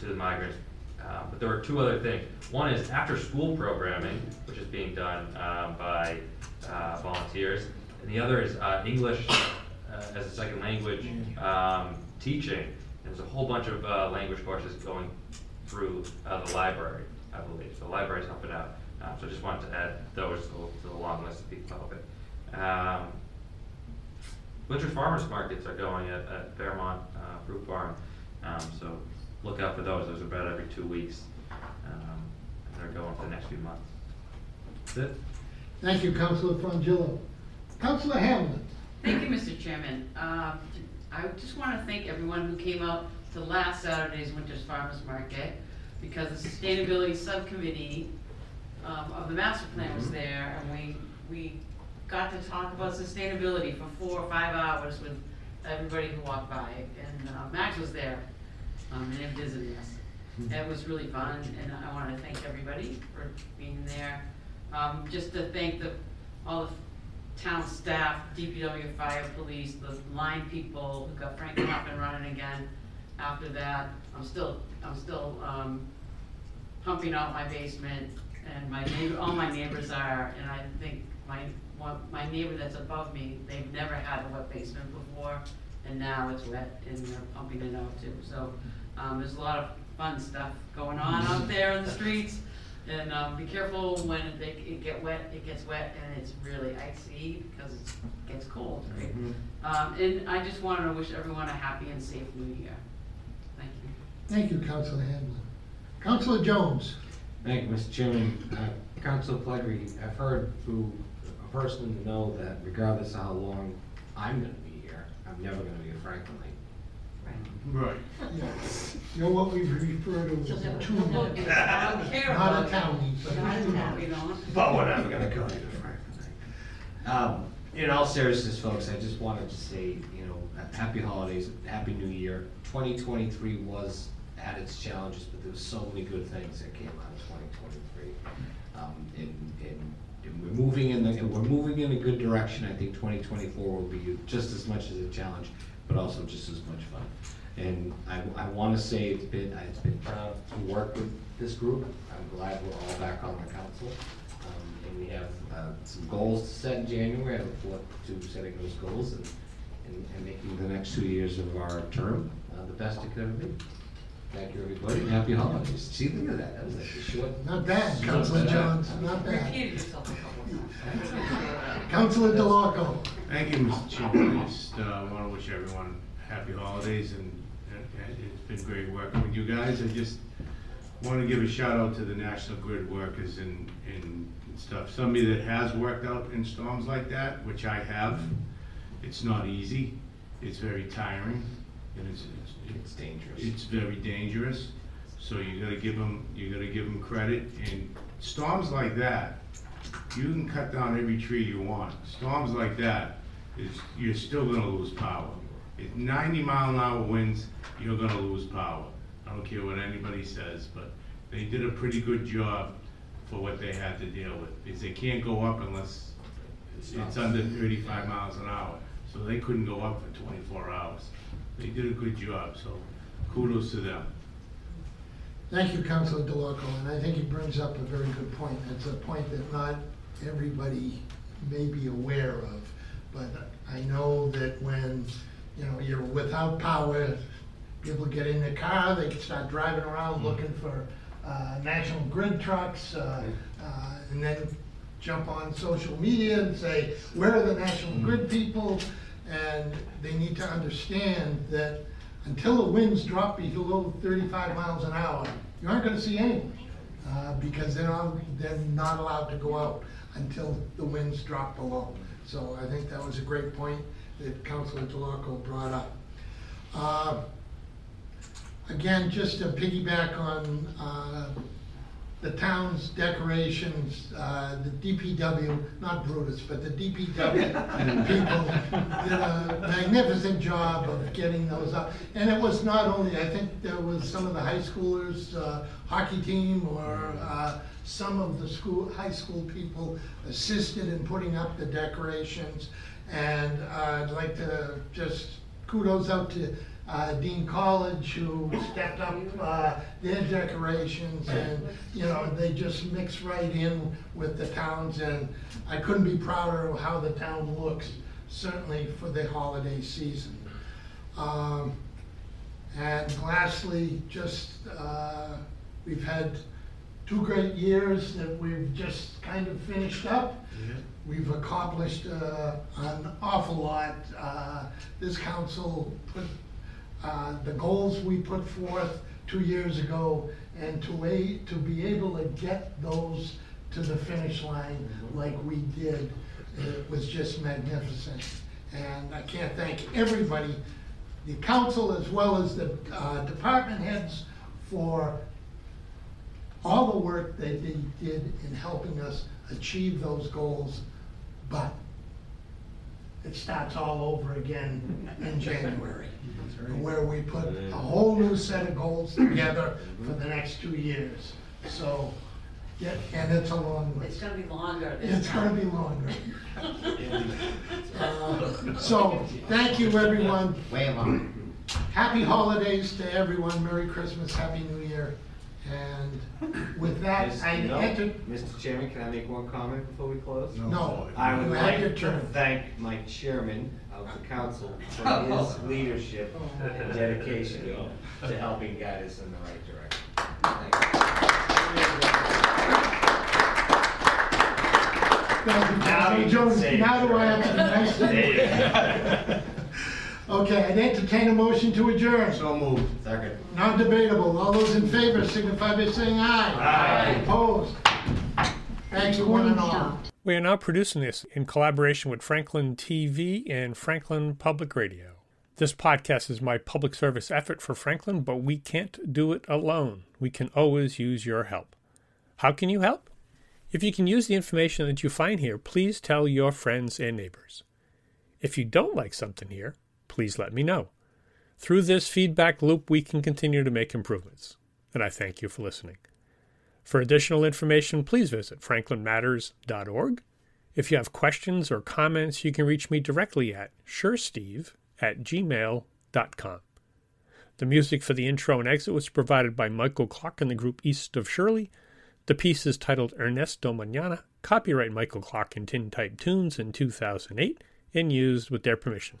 to the migrants, uh, but there were two other things. One is after-school programming, which is being done uh, by uh, volunteers, and the other is uh, English uh, as a second language um, teaching. And There's a whole bunch of uh, language courses going through uh, the library, I believe. So the library's helping out. Uh, So I just wanted to add those to the- to the long list of people helping. Um, Winter farmers markets are going at, at Fairmount uh, Fruit Barn, um, so look out for those. Those are about every two weeks. Um, and they're going for the next few months. That's it. Thank you, Councilor Frongillo. Councilor Hamblen. Thank you, Mr. Chairman. Um, I just want to thank everyone who came out to last Saturday's Winter's Farmers Market because the Sustainability Subcommittee um, of the master plan was there and we, we got to talk about sustainability for four or five hours with everybody who walked by. And uh, Max was there um, and visiting us. It was really fun and I want to thank everybody for being there. Um, Just to thank the, all the town staff, DPW, fire, police, the line people who got Franklin up and running again. After that, I'm still, I'm still, um, pumping out my basement and my neighbor, all my neighbors are, and I think my, my neighbor that's above me, they've never had a wet basement before, and now it's wet and they're pumping it out too, so, um, there's a lot of fun stuff going on out there in the streets. And, um, be careful when it, it get wet, it gets wet and it's really icy because it's, gets cold, right? Um, and I just wanted to wish everyone a happy and safe new year. Thank you. Thank you, Councilor Hamblen. Councilor Jones. Thank you, Mr. Chairman. Uh, Councilor Pellegri, I've heard through a person to know that regardless of how long I'm gonna be here, I'm never gonna be a Franklin Lake. Right. Yes. You're what we refer to as a two. I don't care Not a about townie, but Not a a two. town, you know? But we're never gonna go to Franklin Lake. Um, in all seriousness, folks, I just wanted to say, you know, happy holidays, happy new year. Twenty twenty-three was, had its challenges, but there was so many good things that came out of twenty twenty-three. Um, and, and, and we're moving in the, and we're moving in a good direction. I think twenty twenty-four will be just as much as a challenge, but also just as much fun. And I, I wanna say it's been, it's been proud to work with this group. I'm glad we're all back on the council. Um, and we have, uh, some goals to set in January. I look forward to setting those goals and, and, and making the next two years of our term, uh, the best it could ever be. Thank you, everybody, and happy holidays. See, look at that, that was like a short. Not bad, Councilor Jones, not bad. Repeated yourself a couple of times. Councilor Dellorco. Thank you, Mr. Chairman. I just uh, want to wish everyone happy holidays, and uh, it's been great working with you guys. I just want to give a shout out to the National Grid workers and, and stuff. Somebody that has worked out in storms like that, which I have, it's not easy. It's very tiring, and it's, it's- It's dangerous. it's very dangerous, so you gotta give them, you gotta give them credit, and storms like that, you can cut down every tree you want, storms like that, is, you're still gonna lose power. At ninety mile an hour winds, you're gonna lose power, I don't care what anybody says, but they did a pretty good job for what they had to deal with, because they can't go up unless it's under thirty-five miles an hour, so they couldn't go up for twenty-four hours. They did a good job, so kudos to them. Thank you, Councilor Dellorco, and I think he brings up a very good point. It's a point that not everybody may be aware of. But I know that when, you know, you're without power, people get in their car, they can start driving around looking for uh, National Grid trucks, uh, uh, and then jump on social media and say, where are the National Grid people? And they need to understand that until the winds drop below thirty-five miles an hour, you aren't gonna see anyone. Uh, because they're not, they're not allowed to go out until the winds drop below. So I think that was a great point that Councilor Dellorco brought up. Uh, Again, just to piggyback on, uh, the town's decorations, uh, the DPW, not Brutus, but the DPW people did a magnificent job of getting those up. And it was not only, I think there was some of the high schoolers, uh, hockey team or, uh, some of the school, high school people assisted in putting up the decorations. And uh, I'd like to just kudos out to uh, Dean College who stepped up uh, their decorations and, you know, they just mix right in with the towns and I couldn't be prouder of how the town looks, certainly for the holiday season. Um, And lastly, just, uh, we've had two great years that we've just kind of finished up. We've accomplished uh, an awful lot. Uh, This council put uh, the goals we put forth two years ago, and to a, to be able to get those to the finish line like we did, it was just magnificent. And I can't thank everybody, the council as well as the uh, department heads for all the work that they did in helping us achieve those goals, but it starts all over again in January, where we put a whole new set of goals together for the next two years. So, yeah, and it's a long list. It's gonna be longer this It's gonna time. be longer. Uh, So, thank you, everyone. Way long. Happy holidays to everyone, Merry Christmas, Happy New Year. And with that, Mr. I no, enter, Mr. Chairman, can I make one comment before we close? No. I would You have like your to turn. thank my chairman of the council for oh. his leadership oh. and dedication to helping guide us in the right direction. thank you, Now Councilman you can Jones. say Now do I have to be nice to There you? Okay, I'd entertain a motion to adjourn. So moved. Second. Non-debatable. All those in favor signify by saying aye. Aye. Opposed? Thank you, one and all. We are now producing this in collaboration with Franklin TV and Franklin Public Radio. This podcast is my public service effort for Franklin, but we can't do it alone. We can always use your help. How can you help? If you can use the information that you find here, please tell your friends and neighbors. If you don't like something here, please let me know. Through this feedback loop, we can continue to make improvements. And I thank you for listening. For additional information, please visit franklinmatters.org. If you have questions or comments, you can reach me directly at shersteve at gmail.com. The music for the intro and exit was provided by Michael Clark and the group East of Shirley. The piece is titled Ernesto Mañana, copyright Michael Clark and Tin Type Tunes in 2008, and used with their permission.